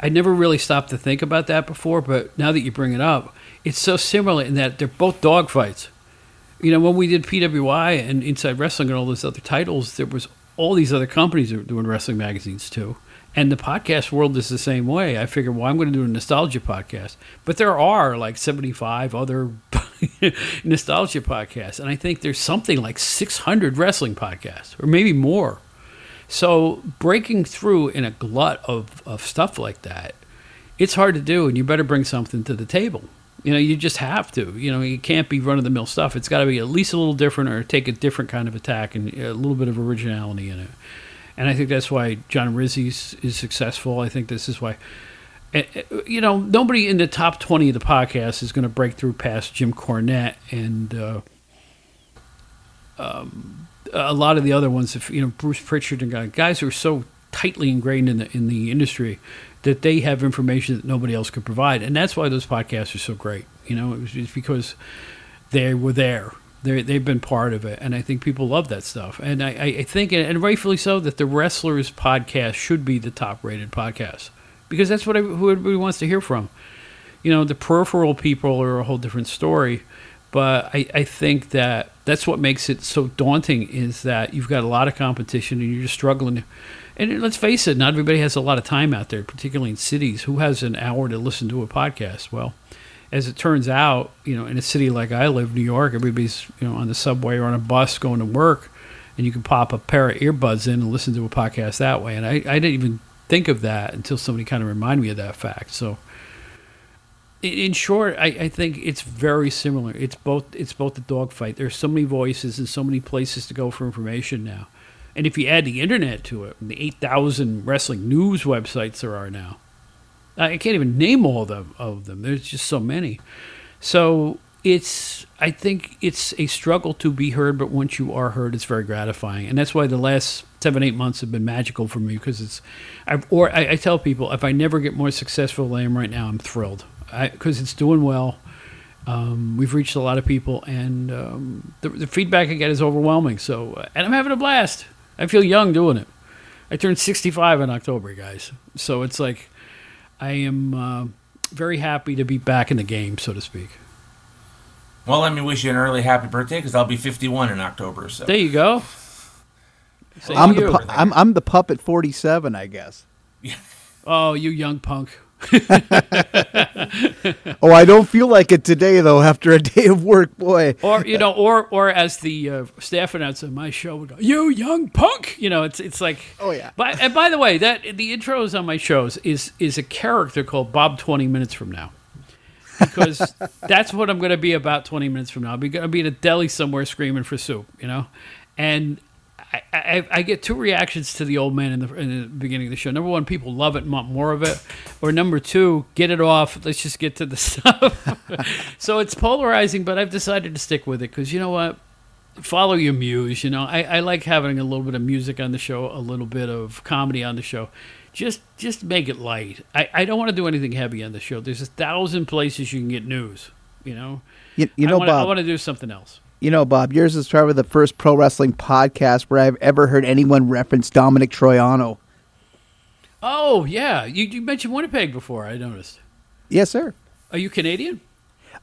I never really stopped to think about that before, but now that you bring it up, it's so similar in that they're both dogfights. You know, when we did PWI and Inside Wrestling and all those other titles, there was all these other companies that were doing wrestling magazines too. And the podcast world is the same way. I figure, well, I'm going to do a nostalgia podcast. But there are like 75 other <laughs> nostalgia podcasts. And I think there's something like 600 wrestling podcasts, or maybe more. So breaking through in a glut of, of stuff like that, it's hard to do. And you better bring something to the table. You know, you just have to. You know, you can't be run of the mill stuff. It's got to be at least a little different or take a different kind of attack and a little bit of originality in it and I think that's why John Rizzi is successful. I think this is why, eh, eh, you know, nobody in the top twenty of the podcast is going to break through past Jim Cornette and uh, um, a lot of the other ones. If you know Bruce Pritchard and guys who are so tightly ingrained in the in the industry that they have information that nobody else could provide, and that's why those podcasts are so great. You know, it's because they were there they they've been part of it, and I think people love that stuff. And I, I think, and rightfully so, that the wrestlers podcast should be the top rated podcast because that's what who everybody wants to hear from. You know, the peripheral people are a whole different story, but I, I think that that's what makes it so daunting is that you've got a lot of competition and you're just struggling. And let's face it, not everybody has a lot of time out there, particularly in cities. Who has an hour to listen to a podcast? Well, as it turns out, you know, in a city like I live, New York, everybody's you know on the subway or on a bus going to work, and you can pop a pair of earbuds in and listen to a podcast that way. And I, I didn't even think of that until somebody kind of reminded me of that fact. So, in short, I, I think it's very similar. It's both it's both a dogfight. There's so many voices and so many places to go for information now. And if you add the internet to it, the 8,000 wrestling news websites there are now, I can't even name all of them, of them. There's just so many. So it's I think it's a struggle to be heard, but once you are heard, it's very gratifying, and that's why the last seven eight months have been magical for me because it's I've, or I, I, tell people if I never get more successful than I am right now, I'm thrilled because it's doing well. Um, we've reached a lot of people, and um, the, the, feedback I get is overwhelming. So, uh, and I'm having a blast. I feel young doing it. I turned 65 in October, guys. So it's like I am uh, very happy to be back in the game, so to speak. Well, let me wish you an early happy birthday because I'll be 51 in October. So there you go. I'm the pu- I'm I'm the puppet 47, I guess. <laughs> oh, you young punk. <laughs> oh, I don't feel like it today though. After a day of work, boy. Or you know, or or as the uh, staff announcer on my show would go, "You young punk." You know, it's it's like. Oh yeah. But and by the way, that the intros on my shows is is a character called Bob Twenty Minutes from Now. Because <laughs> that's what I'm going to be about 20 minutes from now. I'm going to be in a deli somewhere screaming for soup, you know? And I, I, I, get two reactions to the old man in the, in the beginning of the show. Number one, people love it and want more of it. Or number two, get it off. Let's just get to the <laughs> stuff. <laughs> so it's polarizing, but I've decided to stick with it because you know what? follow your muse. You know, I, I like having a little bit of music on the show, a little bit of comedy on the show. Just just make it light. I, I don't want to do anything heavy on the show. There's a thousand places you can get news. You know, you, you know, I wanna, Bob. I want to do something else. You know, Bob, yours is probably the first pro wrestling podcast where I've ever heard anyone reference Dominic Troiano. Oh yeah, you, you mentioned Winnipeg before. I noticed. Yes, sir. Are you Canadian?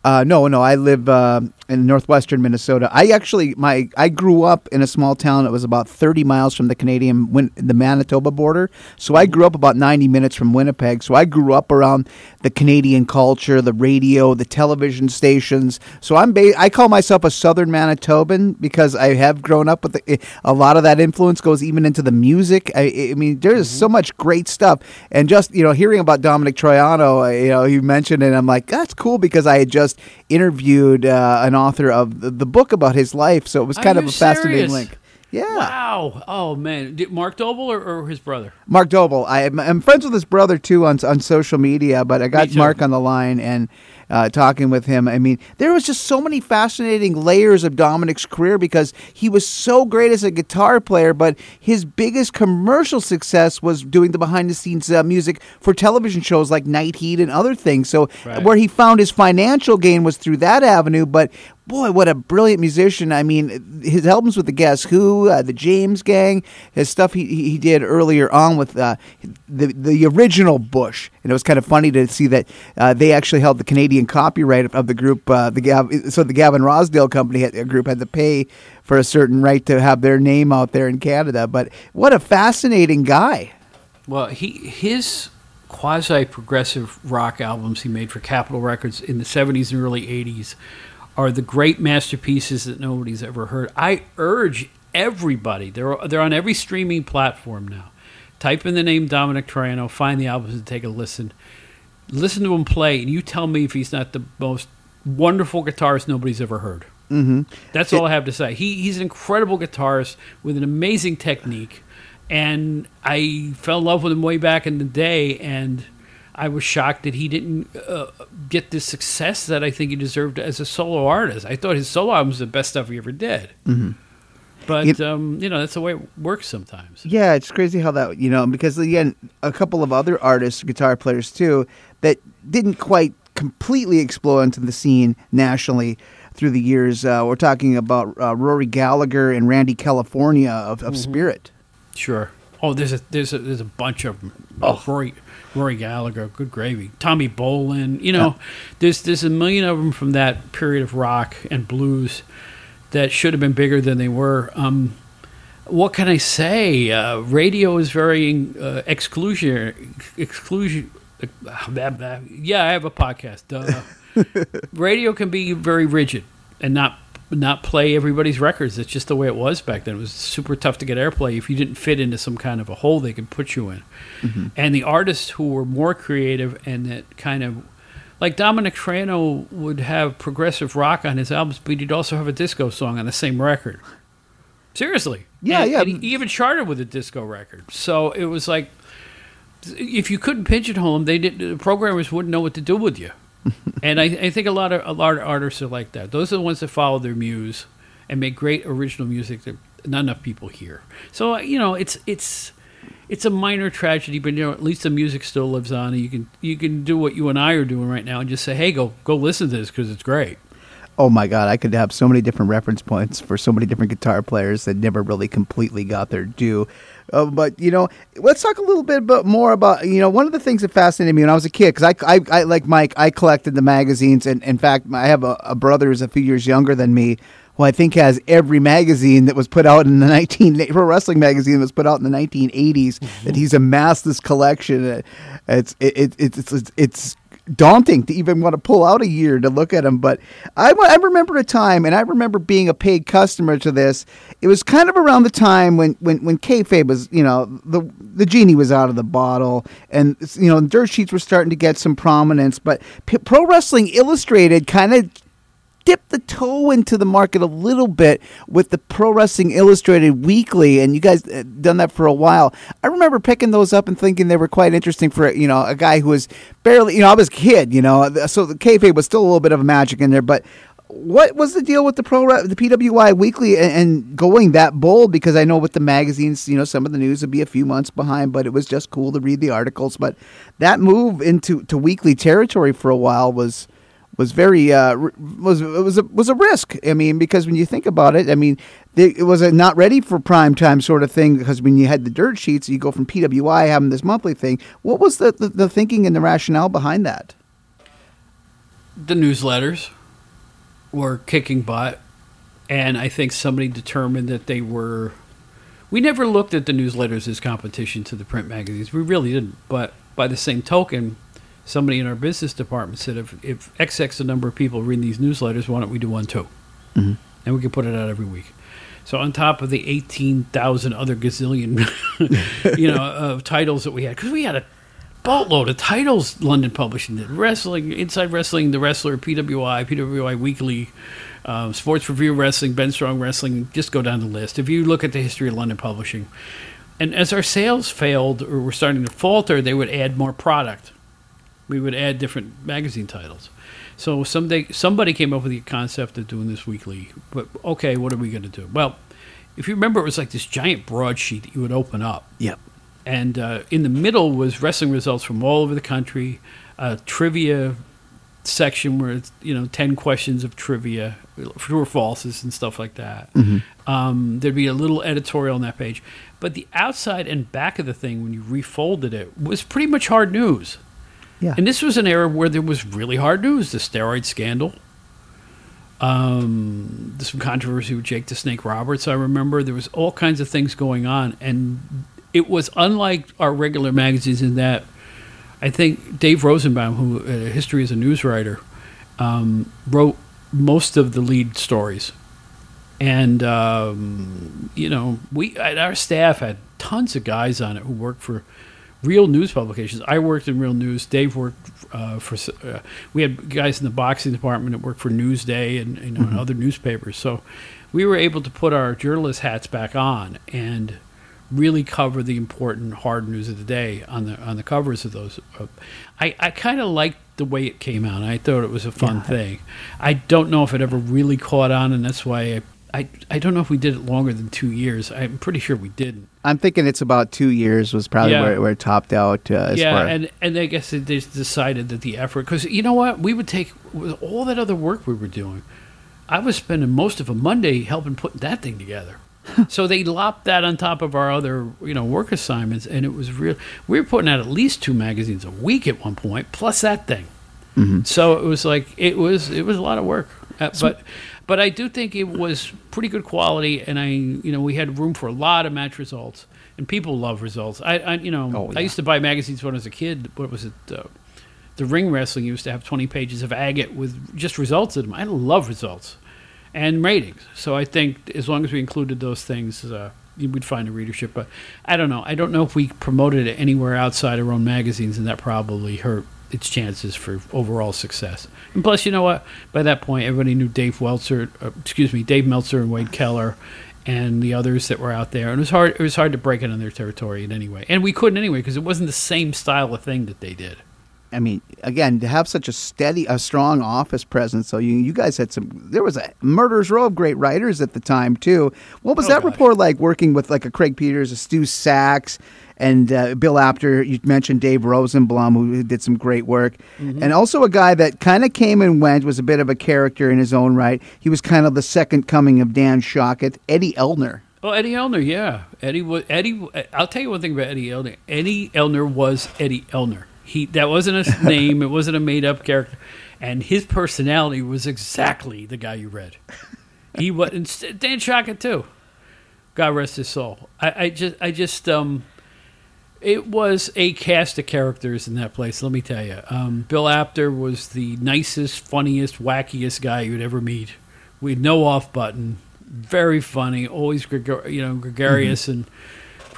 Uh, no, no. I live uh, in northwestern Minnesota. I actually my I grew up in a small town that was about 30 miles from the Canadian Win- the Manitoba border. So I grew up about 90 minutes from Winnipeg. So I grew up around the Canadian culture, the radio, the television stations. So I'm ba- I call myself a Southern Manitoban because I have grown up with the, a lot of that influence goes even into the music. I, I mean, there's so much great stuff, and just you know hearing about Dominic Troiano, uh, you know, you mentioned it. I'm like, that's cool because I had just interviewed uh, an author of the, the book about his life, so it was Are kind of you a fascinating serious? link. Yeah. Wow. Oh man, Did Mark Doble or, or his brother? Mark Doble. I, I'm friends with his brother too on on social media, but I got. Mark on the line and uh, talking with him. I mean, there was just so many fascinating layers of Dominic's career because he was so great as a guitar player, but his biggest commercial success was doing the behind the scenes uh, music for television shows like Night Heat and other things. So Right. where he found his financial gain was through that avenue, but. Boy, what a brilliant musician! I mean, his albums with the Guess Who, uh, the James Gang, his stuff he, he did earlier on with uh, the the original Bush, and it was kind of funny to see that uh, they actually held the Canadian copyright of, the group. Uh, the Gav- so the Gavin Rossdale company had, group had to pay for a certain right to have their name out there in Canada. But what a fascinating guy! Well, he his quasi progressive rock albums he made for Capitol Records in the 70s and early 80s are the great masterpieces that nobody's ever heard. I urge everybody, they're they're on every streaming platform now. Type in the name Dominic Troiano, find the albums and take a listen. Listen to him play and you tell me if he's not the most wonderful guitarist nobody's ever heard. hmm That's all I have to say. He he's an incredible guitarist with an amazing technique, and I fell in love with him way back in the day. And I was shocked that he didn't uh, get the success that I think he deserved as a solo artist. I thought his solo album was the best stuff he ever did. Mhm. But It- um, you know that's the way it works sometimes. Yeah, it's crazy how that you know because again, a couple of other artists, guitar players too, that didn't quite completely explode into the scene nationally through the years. Uh, we're talking about uh, Rory Gallagher and Randy California of, of Spirit. Sure. Oh, there's a there's a there's a bunch of them. Oh, Rory Rory Gallagher, good gravy. Tommy Bolin, you know, there's there's a million of them from that period of rock and blues that should have been bigger than they were. Um, what can I say? Uh, radio is very uh, exclusionary. Exclusion. Blah, blah. Yeah, I have a podcast. Duh. <laughs> radio can be very rigid and not not play everybody's records. It's just the way it was back then. It was super tough to get airplay. If you didn't fit into some kind of a hole, they could put you in. Mm-hmm. And the artists who were more creative and that kind of like Dominic Troiano would have progressive rock on his albums, but he'd also have a disco song on the same record. Seriously. Yeah, And- yeah. and he even charted with a disco record. So it was like if you couldn't pigeonhole them, they did. The programmers wouldn't know what to do with you. <laughs> and I, I think a lot of a lot of artists are like that. Those are the ones that follow their muse and make great original music that not enough people hear. So uh, you know, it's it's it's a minor tragedy, but you know, at least the music still lives on, and you can you can do what you and I are doing right now, and just say, hey, go go listen to this because it's great. Oh my God, I could have so many different reference points for so many different guitar players that never really completely got their due. Uh, but you know, let's talk a little bit about, more about you know one of the things that fascinated me when I was a kid because I, I, I like Mike I collected the magazines and in fact I have a, a brother who's a few years younger than me who I think has every magazine that was put out in the <laughs> 19 pro wrestling magazine that was put out in the 1980s that he's amassed this collection. It's it, it, it's it's it's daunting to even want to pull out a year to look at them. But I, I remember a time, and I remember being a paid customer to this. It was kind of around the time when when when kayfabe was, you know, the the genie was out of the bottle, and you know, dirt sheets were starting to get some prominence. But P- Pro Wrestling Illustrated kind of dipped the toe into the market a little bit with the Pro Wrestling Illustrated Weekly, and you guys uh, done that for a while. I remember picking those up and thinking they were quite interesting for you know a guy who was barely you know I was a kid, you know, so the kayfabe was still a little bit of a magic in there, but what was the deal with the pro the PWI Weekly and, and, going that bold? Because I know with the magazines, you know, some of the news would be a few months behind, but it was just cool to read the articles. But that move into to weekly territory for a while was was very uh, was was a, was a risk. I mean, because when you think about it, I mean, they, it was a not ready for prime time sort of thing. Because when you had the dirt sheets, you go from PWI having this monthly thing. What was the, the, the thinking and the rationale behind that? The newsletters were kicking butt, and I think somebody determined that they were. We never looked at the newsletters as competition to the print magazines. We really didn't. But by the same token, somebody in our business department said, if, if XX the number of people read these newsletters, why don't we do one too? Mm-hmm. And we can put it out every week. So on top of the 18,000 other gazillion, <laughs> you know, <laughs> of titles that we had, because we had a boatload of titles London Publishing did. Wrestling, Inside Wrestling, The Wrestler, PWI, PWI Weekly, uh, Sports Review Wrestling, Ben Strong Wrestling, just go down the list. If you look at the history of London Publishing, and as our sales failed or were starting to falter, they would add more product. We would add different magazine titles. So someday somebody came up with the concept of doing this weekly. But okay, what are we going to do? Well, if you remember, it was like this giant broadsheet that you would open up. Yep. And uh, in the middle was wrestling results from all over the country, a trivia section where it's you know ten questions of trivia, true or falses and stuff like that. Mm-hmm. Um, there'd be a little editorial on that page, but the outside and back of the thing when you refolded it was pretty much hard news. Yeah. And this was an era where there was really hard news: the steroid scandal. Um, there's some controversy with Jake the Snake Roberts. I remember there was all kinds of things going on, and it was unlike our regular magazines in that I think Dave Rosenbaum, who a history as a news writer, um, wrote most of the lead stories, and um, you know we our staff had tons of guys on it who worked for real news publications. I worked in real news. Dave worked uh, for. Uh, we had guys in the boxing department that worked for Newsday and you know mm-hmm. and other newspapers. So we were able to put our journalist hats back on and really cover the important hard news of the day on the on the covers of those. Uh, I I kind of liked the way it came out. I thought it was a fun yeah. thing. I don't know if it ever really caught on, and that's why I I, I don't know if we did it longer than two years. I'm pretty sure we didn't. I'm thinking it's about two years was probably yeah. where, where it topped out. Uh, yeah, far. and and I guess they decided that the effort because you know what we would take with all that other work we were doing. I was spending most of a Monday helping put that thing together. <laughs> so they lopped that on top of our other you know work assignments, and it was real. We were putting out at least two magazines a week at one point, plus that thing. Mm-hmm. So it was like it was it was a lot of work, uh, but but I do think it was pretty good quality, and I, you know, we had room for a lot of match results, and people love results. I, I you know, oh, yeah. I used to buy magazines when I was a kid. What was it? Uh, the ring wrestling used to have 20 pages of agate with just results in them. I love results and ratings. So I think as long as we included those things, uh, we'd find a readership. But I don't know. I don't know if we promoted it anywhere outside our own magazines, and that probably hurt its chances for overall success. And plus, you know what? By that point, everybody knew Dave Welzer, uh, excuse me, Dave Meltzer and Wade Keller, and the others that were out there. And it was hard. It was hard to break it on their territory in any way, and we couldn't anyway because it wasn't the same style of thing that they did. I mean, again, to have such a steady, a strong office presence. So you, you guys had some. There was a murderers row of great writers at the time too. What was oh, that gosh. rapport like working with like a Craig Peters, a Stu Saks, and uh, Bill Apter. You mentioned Dave Rosenblum, who did some great work, mm-hmm. and also a guy that kind of came and went, was a bit of a character in his own right. He was kind of the second coming of Dan Shocket, Eddie Ellner. Oh, Eddie Ellner, yeah. Eddie was Eddie. I'll tell you one thing about Eddie Ellner. Eddie Ellner was Eddie Ellner. He that wasn't a <laughs> name. it wasn't a made up character, and his personality was exactly the guy you read. He was Dan Shocket too. God rest his soul. I, I just I just um it was a cast of characters in that place. Let me tell you, um, Bill Apter was the nicest, funniest, wackiest guy you'd ever meet. With no off button, very funny, always you know gregarious mm-hmm. and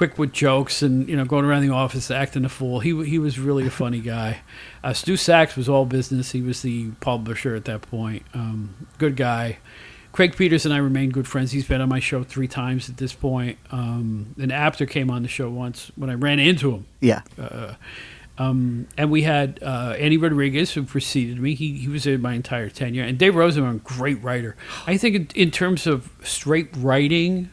quick with jokes, and you know going around the office acting a fool. He he was really a funny guy. <laughs> Uh, Stu Saks was all business. He was the publisher at that point. Um, good guy. Craig Peters and I remain good friends. He's been on my show three times at this point. Um, and Apter came on the show once when I ran into him. Yeah. Uh, Um, and we had uh, Andy Rodriguez, who preceded me. He, he was there my entire tenure. And Dave Rosenbaum, great writer. I think in, in, terms of straight writing,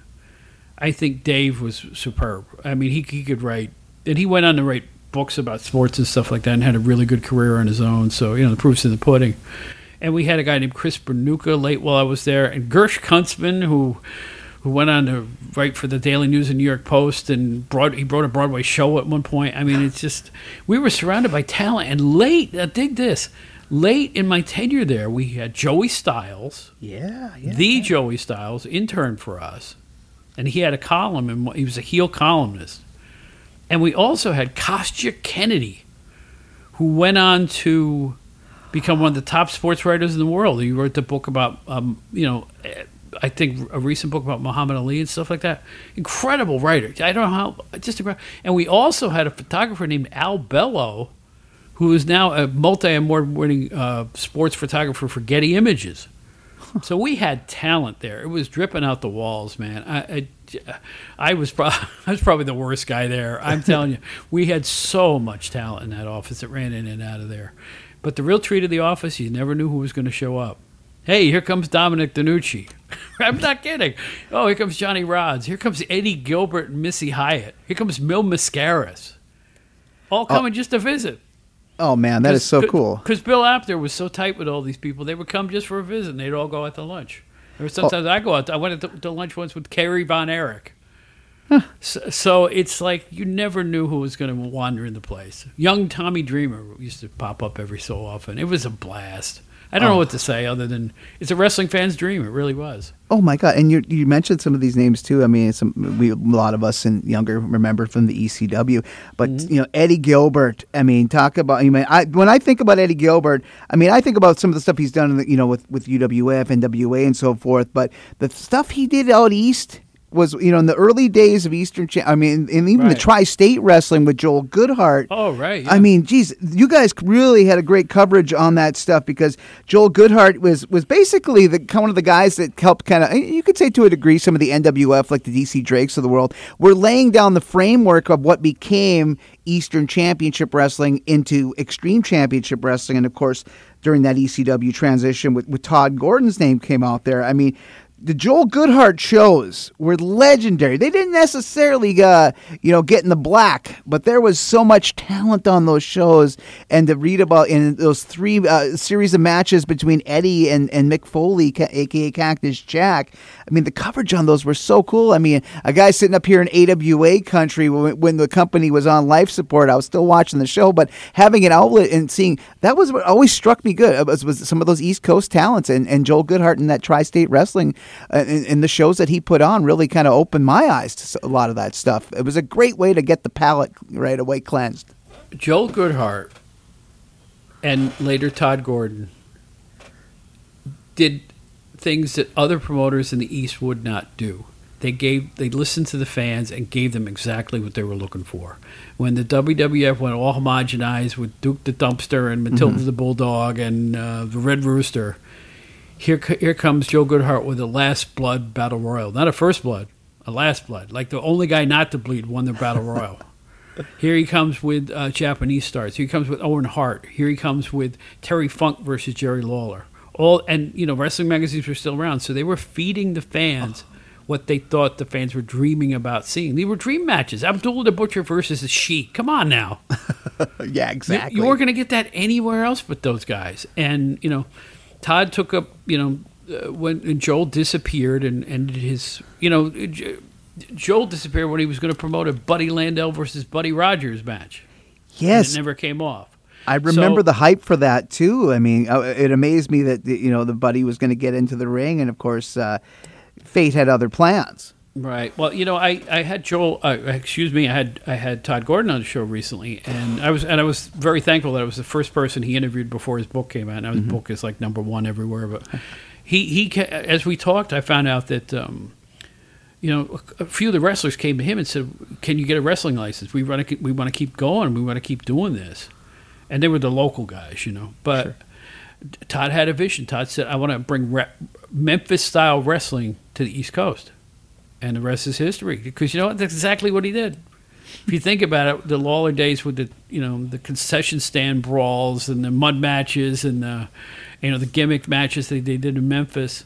I think Dave was superb. I mean, he, he could write, and he went on to write books about sports and stuff like that and had a really good career on his own. So, you know, the proof's in the pudding. And we had a guy named Chris Bernuka late while I was there, and Gersh Kuntzman, who who went on to write for the Daily News and New York Post, and broad, he wrote a Broadway show at one point. I mean, it's just we were surrounded by talent. And late, uh, dig this, late in my tenure there, we had Joey Styles, yeah, yeah the yeah. Joey Styles, intern for us, and he had a column, and he was a heel columnist. And we also had Kostya Kennedy, who went on to become one of the top sports writers in the world. He wrote the book about, um, you know, I think a recent book about Muhammad Ali and stuff like that. Incredible writer. I don't know how. Just incredible. And we also had a photographer named Al Bello, who is now a multi-award winning uh, sports photographer for Getty Images. So we had talent there. It was dripping out the walls, man. I, I, I was pro- <laughs> I was probably the worst guy there. I'm telling you, we had so much talent in that office that ran in and out of there. But the real treat of the office, you never knew who was going to show up. Hey, here comes Dominic DeNucci. <laughs> I'm not kidding. Oh, here comes Johnny Rodz. Here comes Eddie Gilbert and Missy Hyatt. Here comes Mil Mascaras. All oh. coming oh. just to visit. Oh man, that is so cool. Because Bill Apter was so tight with all these people, they would come just for a visit. and They'd all go out to lunch. Or sometimes oh. I go out. To, I went to, to, lunch once with Kerry Von Erich. Huh. So, so, it's like you never knew who was going to wander in the place. Young Tommy Dreamer used to pop up every so often. It was a blast. I don't oh. know what to say other than it's a wrestling fan's dream. It really was. Oh my god! And you you mentioned some of these names too. I mean, some we a lot of us and younger remember from the ECW, but mm-hmm. you know Eddie Gilbert. I mean, talk about you mean I when I think about Eddie Gilbert, I mean I think about some of the stuff he's done, in the, you know, with with UWF, NWA, and so forth. But the stuff he did out east was you know in the early days of Eastern, Cha- I mean, and even right. the tri-state wrestling with Joel Goodhart. Oh right. Yeah. I mean, geez, you guys really had a great coverage on that stuff because Joel Goodhart was was basically the one of the guys that helped kind of eh, you could say to a degree some of the NWF like the DC Drakes of the world were laying down the framework of what became Eastern Championship Wrestling into Extreme Championship Wrestling, and of course during that ECW transition with, with Todd Gordon's name came out there. I mean, the Joel Goodhart shows were legendary. They didn't necessarily, uh, you know, get in the black, but there was so much talent on those shows. And to read about in those three uh, series of matches between Eddie and, and Mick Foley, aka Cactus Jack, I mean, the coverage on those were so cool. I mean, a guy sitting up here in AWA country when, when the company was on life support, I was still watching the show, but having an outlet and seeing that was what always struck me good. Was, was some of those East Coast talents and, and Joel Goodhart and that tri state wrestling uh, and, the shows that he put on really kind of opened my eyes to a lot of that stuff. It was a great way to get the palate right away cleansed. Joel Goodhart and later Todd Gordon did things that other promoters in the East would not do. They gave they listened to the fans and gave them exactly what they were looking for. When the WWF went all homogenized with Duke the Dumpster and Matilda mm-hmm. the Bulldog and uh, the Red Rooster, here here comes Joe Goodhart with a last blood battle royal, not a first blood, a last blood. Like the only guy not to bleed won the battle royal. <laughs> Here he comes with uh, Japanese stars. Here he comes with Owen Hart. Here he comes with Terry Funk versus Jerry Lawler. All and you know wrestling magazines were still around, so they were feeding the fans what they thought the fans were dreaming about seeing. They were dream matches. Abdullah the Butcher versus the Sheik. Come on now. <laughs> yeah, exactly. You, you weren't going to get that anywhere else but those guys. And you know, Todd took up, you know, uh, when Joel disappeared and ended his, you know, Joel disappeared when he was going to promote a Buddy Landel versus Buddy Rogers match. Yes, it never came off. I remember so, the hype for that too. I mean, uh, it amazed me that you know the Buddy was going to get into the ring, and of course, uh, Fate had other plans. Right. Well, you know, I, I had Joel. Uh, excuse me. I had I had Todd Gordon on the show recently, and I was and I was very thankful that I was the first person he interviewed before his book came out. Now his mm-hmm. book is like number one everywhere. But he he as we talked, I found out that. Um, you know, a few of the wrestlers came to him and said, "Can you get a wrestling license? We want to we want to keep going. We want to keep doing this." And they were the local guys, you know. But sure. Todd had a vision. Todd said, "I want to bring re- Memphis style wrestling to the East Coast." and the rest is history. Because you know what? That's exactly what he did. if you think about it, the Lawler days with the you know the concession stand brawls and the mud matches and the you know the gimmick matches that they did in Memphis,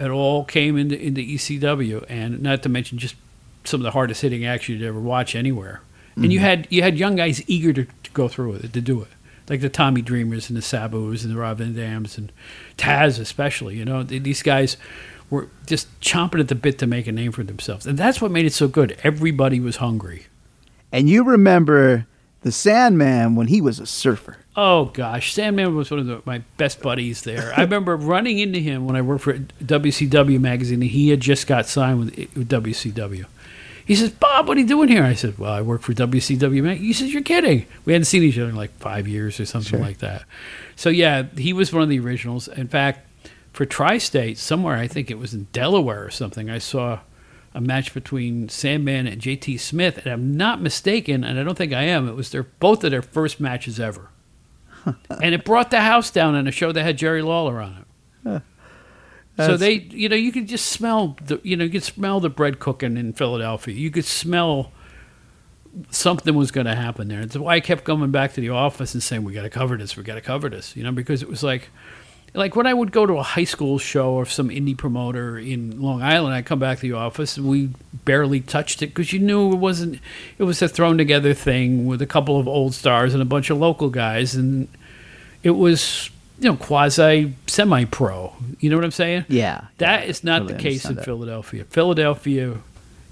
it all came into into ECW, and not to mention just some of the hardest hitting action you'd ever watch anywhere. And mm-hmm. you had you had young guys eager to, to, go through with it to do it, like the Tommy Dreamers and the Sabus and the Rob Van Dams and Taz especially. You know these guys were just chomping at the bit to make a name for themselves, and that's what made it so good. Everybody was hungry. And you remember the Sandman when he was a surfer. Oh gosh, Sandman was one of the, my best buddies there. I remember <laughs> running into him when I worked for WCW magazine, and he had just got signed with, with WCW. He says, "Bob, what are you doing here?" I said, "Well, I work for WCW." Mag-. He says, "You're kidding? We hadn't seen each other in like five years or something sure. like that." So yeah, he was one of the originals. In fact, for Tri-State, somewhere I think it was in Delaware or something, I saw a match between Sandman and JT Smith, and I'm not mistaken, and I don't think I am. It was their both of their first matches ever, and it brought the house down on a show that had Jerry Lawler on it. So they, you know, you could just smell the, you know, you could smell the bread cooking in Philadelphia. You could smell something was going to happen there. That's why I kept coming back to the office and saying, "We got to cover this. We got to cover this," you know, because it was like like when I would go to a high school show or some indie promoter in Long Island, I come back to the office and we barely touched it because you knew it wasn't. It was a thrown together thing with a couple of old stars and a bunch of local guys, and it was you know quasi semi pro. You know what I'm saying? Yeah. That yeah, is not totally the case in that. Philadelphia. Philadelphia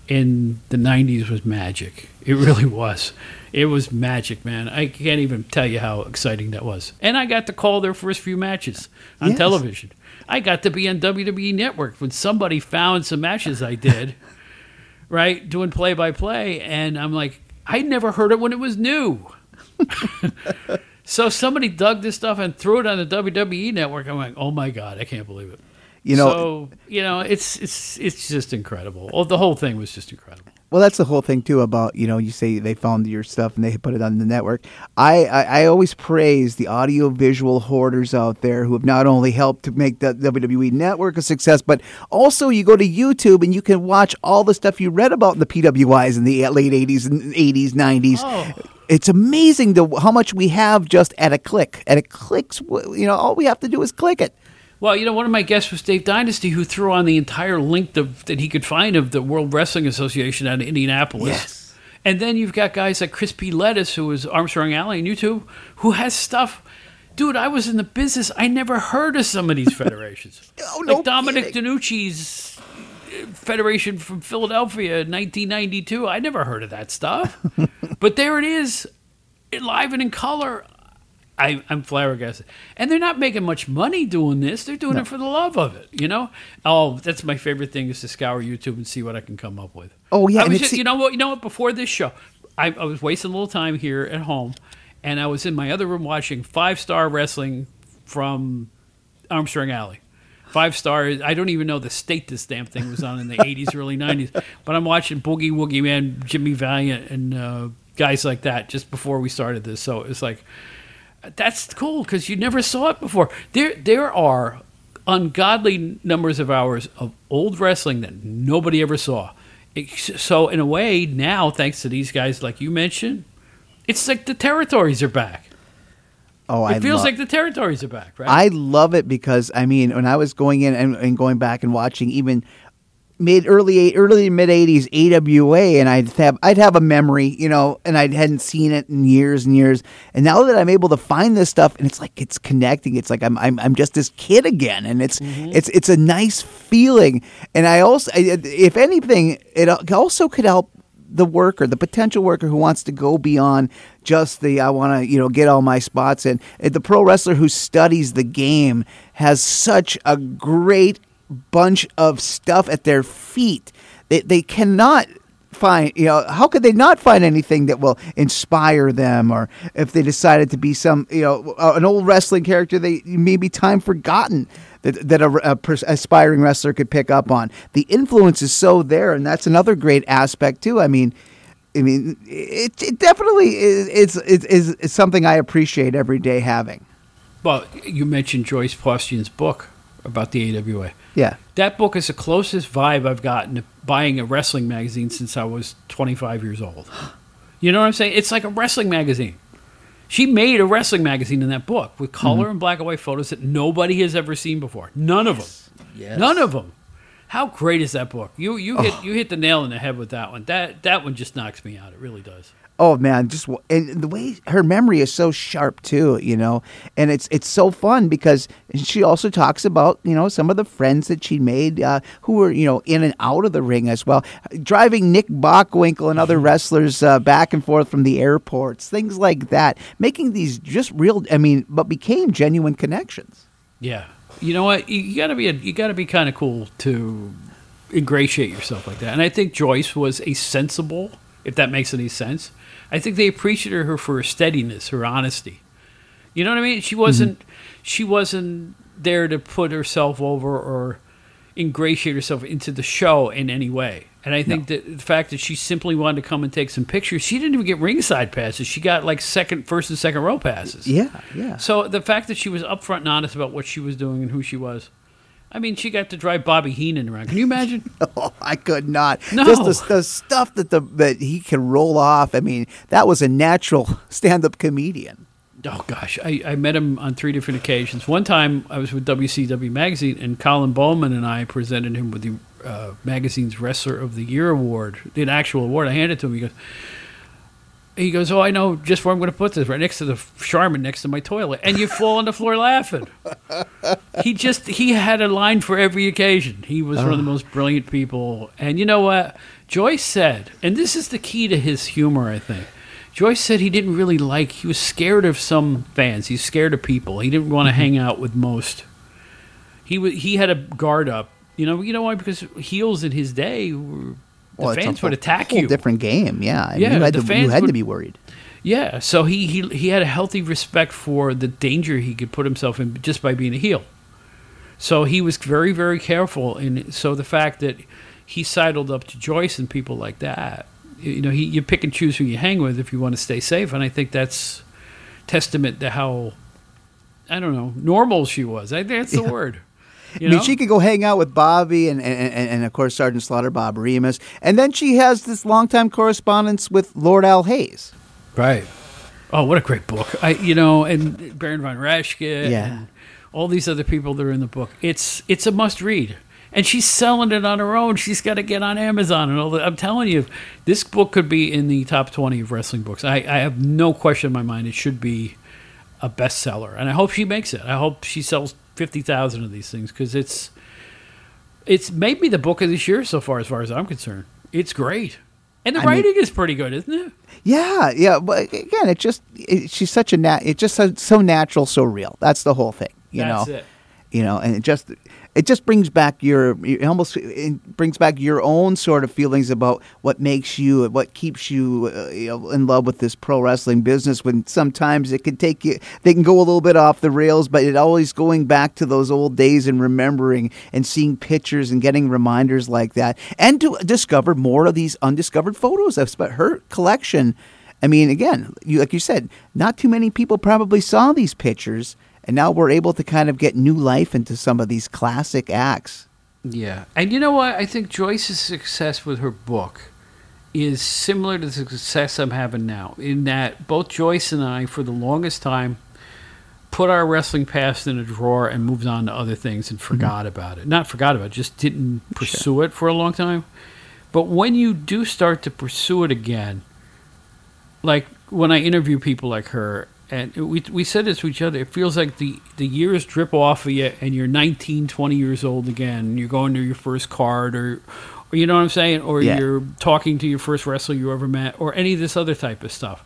in the 90s was magic. It really was. It was magic, man. I can't even tell you how exciting that was. And I got to call their first few matches on yes. television. I got to be on WWE Network when somebody found some matches I did, <laughs> right, doing play by play. And I'm like, I never heard it when it was new. <laughs> so somebody dug this stuff and threw it on the WWE Network. I'm like, oh my God, I can't believe it. You know, so you know, it's it's it's just incredible. Oh, the whole thing was just incredible. Well, that's the whole thing too about you know you say they found your stuff and they put it on the network. I, I, I always praise the audio visual hoarders out there who have not only helped to make the WWE network a success, but also you go to YouTube and you can watch all the stuff you read about in the PWIs in the late '80s and '80s, '90s. Oh it's amazing the, how much we have just at a click. At a click, you know, all we have to do is click it. Well, you know, one of my guests was Dave Dynasty, who threw on the entire link of, that he could find of the World Wrestling Association out of Indianapolis. Yes. And then you've got guys like Crispy. Lettuce, who is Armstrong Alley on YouTube, who has stuff. Dude, I was in the business. I never heard of some of these <laughs> federations. oh, no like Dominic kidding. DeNucci's uh, federation from Philadelphia in 1992. I never heard of that stuff. <laughs> but there it is, live and in color. I, am flabbergasted. And they're not making much money doing this. They're doing no. it for the love of it, you know? Oh, that's my favorite thing is to scour YouTube and see what I can come up with. Oh, yeah. Just, you know what? You know what? Before this show, I, I, was wasting a little time here at home, and I was in my other room watching Five Star Wrestling from Armstrong Alley. Five stars. I don't even know the state this damn thing was on in the 80s, <laughs> early 90s. But I'm watching Boogie Woogie Man, Jimmy Valiant, and uh, guys like that just before we started this. So it's like – that's cool because you never saw it before. There, there are ungodly numbers of hours of old wrestling that nobody ever saw. It, so, in a way, now thanks to these guys, like you mentioned, it's like the territories are back. Oh, I it I feels lo- like the territories are back, right? I love it because I mean, when I was going in and, and going back and watching even mid early early mid '80s AWA, and I'd have I'd have a memory, you know, and I hadn't seen it in years and years. And now that I'm able to find this stuff, and it's like it's connecting. It's like I'm I'm, I'm just this kid again, and it's mm-hmm. it's it's a nice feeling. And I also, if anything, it also could help the worker, the potential worker who wants to go beyond just the I want to you know get all my spots in. The pro wrestler who studies the game has such a great bunch of stuff at their feet. They, they cannot find you know how could they not find anything that will inspire them? Or if they decided to be some you know an old wrestling character they maybe time forgotten that, that a, a aspiring wrestler could pick up on. The influence is so there and that's another great aspect too. I mean i mean it, it definitely is, is, is, something i appreciate every day having. Well you mentioned joyce Paustian's book about the awa yeah. That book is the closest vibe I've gotten to buying a wrestling magazine since I was 25 years old. You know what I'm saying? It's like a wrestling magazine. She made a wrestling magazine in that book with mm-hmm. color and black and white photos that nobody has ever seen before. None of them. Yes. None of them. How great is that book? You you hit you hit the nail on the head with that one. That that one just knocks me out. It really does. Oh man, just and the way her memory is so sharp too, you know, and it's it's so fun because she also talks about you know some of the friends that she made uh, who were you know in and out of the ring as well, driving Nick Bockwinkel and other <laughs> wrestlers uh, back and forth from the airports, things like that, making these just real. I mean, but became genuine connections. Yeah. You know what? You, gotta be a, you gotta be kind of cool to ingratiate yourself like that. And I think Joyce was a sensible, if that makes any sense. I think they appreciated her for her steadiness, her honesty. You know what I mean? She wasn't she wasn't there to put herself over or ingratiate herself into the show in any way. And I think that the fact that she simply wanted to come and take some pictures, she didn't even get ringside passes. She got like second, first, and second row passes. Yeah, yeah. So the fact that she was upfront and honest about what she was doing and who she was, I mean, she got to drive Bobby Heenan around. Can you imagine? <laughs> Oh, I could not. No. Just the, the stuff that the that he can roll off. I mean, that was a natural <laughs> stand-up comedian. oh gosh, I, I met him on three different occasions. One time I was with WCW magazine, and Colin Bowman and I presented him with the uh, magazine's Wrestler of the Year award, the actual award. I handed it to him. He goes. He goes, oh, I know just where I'm going to put this, right next to the Charmin, next to my toilet, and you fall on the floor laughing. he just he had a line for every occasion. He was one of the most brilliant people. And you know what? Joyce said, and this is the key to his humor, I think. Joyce said he didn't really like. He was scared of some fans. He's scared of people. He didn't want to mm-hmm. hang out with most. He wa he had a guard up. You know. You know why? Because heels in his day, were, the Well, fans would attack whole you. Different game, yeah. I mean, Yeah, you had, the to, you fans had to would- be worried. Yeah, so he, he he had a healthy respect for the danger he could put himself in just by being a heel. So he was very very careful, and so the fact that he sidled up to Joyce and people like that, you know, he you pick and choose who you hang with if you want to stay safe, and I think that's testament to how I don't know normal she was. I think that's the Yeah. word. I mean, she could go hang out with Bobby and, and, and, and of course Sergeant Slaughter, Bob Remus, and then she has this longtime correspondence with Lord Al Hayes. Right. Oh, what a great book! I, you know, and Baron von Raschke, Yeah. and all these other people that are in the book. It's it's a must read, and she's selling it on her own. She's got to get on Amazon and all that. I'm telling you, this book could be in the top twenty of wrestling books. I, I have no question in my mind it should be a bestseller, and I hope she makes it. I hope she sells fifty thousand of these things because it's it's maybe the book of this year so far, as far as I'm concerned. It's great, and the I mean- writing is pretty good, isn't it? Yeah, yeah, but again, it just it, she's such a nat. It just so, so natural, so real. That's the whole thing, you That's know. it. You know, and it just it just brings back your it almost it brings back your own sort of feelings about what makes you what keeps you, uh, you know, in love with this pro wrestling business. When sometimes it can take you, they can go a little bit off the rails, but it always going back to those old days and remembering and seeing pictures and getting reminders like that, and to discover more of these undiscovered photos. Of her collection. I mean, again, you like you said, not too many people probably saw these pictures, and now we're able to kind of get new life into some of these classic acts. Yeah. And you know what? I think Joyce's success with her book is similar to the success I'm having now, in that both Joyce and I, for the longest time, put our wrestling past in a drawer and moved on to other things and mm-hmm. forgot about it. Not forgot about it, just didn't pursue it for a long time. But when you do start to pursue it again, like when I interview people like her, and we, we said this to each other, it feels like the, the years drip off of you and you're 19, 20 years old again. And you're going to your first card or, or you know what I'm saying? Or Yeah. you're talking to your first wrestler you ever met or any of this other type of stuff.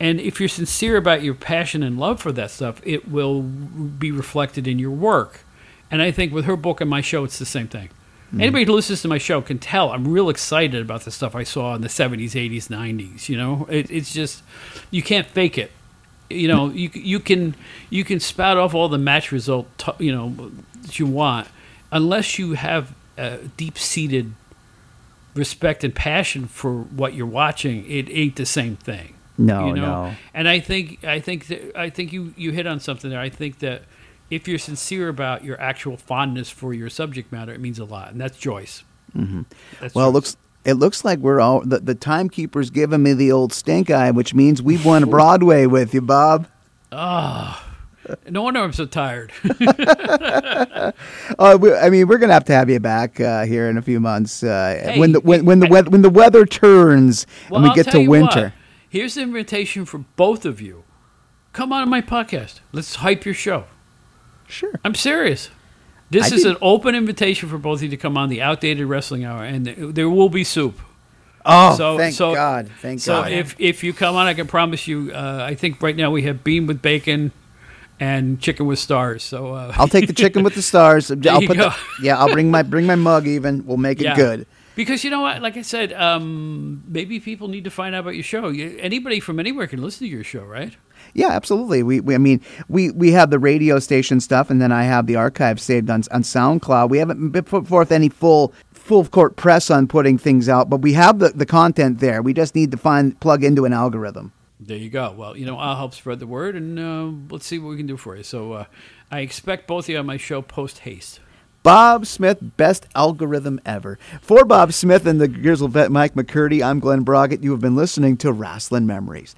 And if you're sincere about your passion and love for that stuff, it will be reflected in your work. And I think with her book and my show, it's the same thing. Mm-hmm. Anybody who listens to my show can tell I'm real excited about the stuff I saw in the 70s, 80s, 90s. You know, it, it's just you can't fake it. You know, you you can you can spout off all the match result t- you know that you want, unless you have a deep seated respect and passion for what you're watching. It ain't the same thing. No, you know? no. And I think I think that I think you you hit on something there. I think that if you're sincere about your actual fondness for your subject matter, it means a lot, and that's Joyce. Mm-hmm. That's Well, it looks It looks like we're all the, the timekeeper's giving me the old stink eye, which means we've won <laughs> Broadway with you, Bob. Ah. No wonder I'm so tired. uh, <laughs> we, I mean, we're gonna have to have you back uh, here in a few months uh, Hey, when the when, when the I- weather when the weather turns Well, and we I'll get to winter. what. Here's the invitation for both of you. Come on to my podcast. Let's hype your show. Sure. I'm serious. This I is did- an open invitation for both of you to come on the Outdated Wrestling Hour, and there- will be soup. Oh, So- thank so- God! Thank So God. So if if you come on, I can promise you. Uh, I think right now we have bean with bacon and chicken with stars. So uh, <laughs> I'll take the chicken with the stars. <laughs> I'll put the, <laughs> yeah, I'll bring my bring my mug. Even we'll make it yeah. good. Because you know what, like I said, um, maybe people need to find out about your show. You, anybody from anywhere can listen to your show, right? Yeah, absolutely. We, we I mean, we, we have the radio station stuff, and then I have the archive saved on on SoundCloud. We haven't put forth any full full court press on putting things out, but we have the, the content there. We just need to find plug into an algorithm. There you go. Well, you know, I'll help spread the word, and uh, let's see what we can do for you. So uh, I expect both of you on my show post haste. Bob Smith, best algorithm ever. For Bob Smith and the Grizzle vet Mike McCurdy, I'm Glen Braget. You have been listening to Rasslin Memories.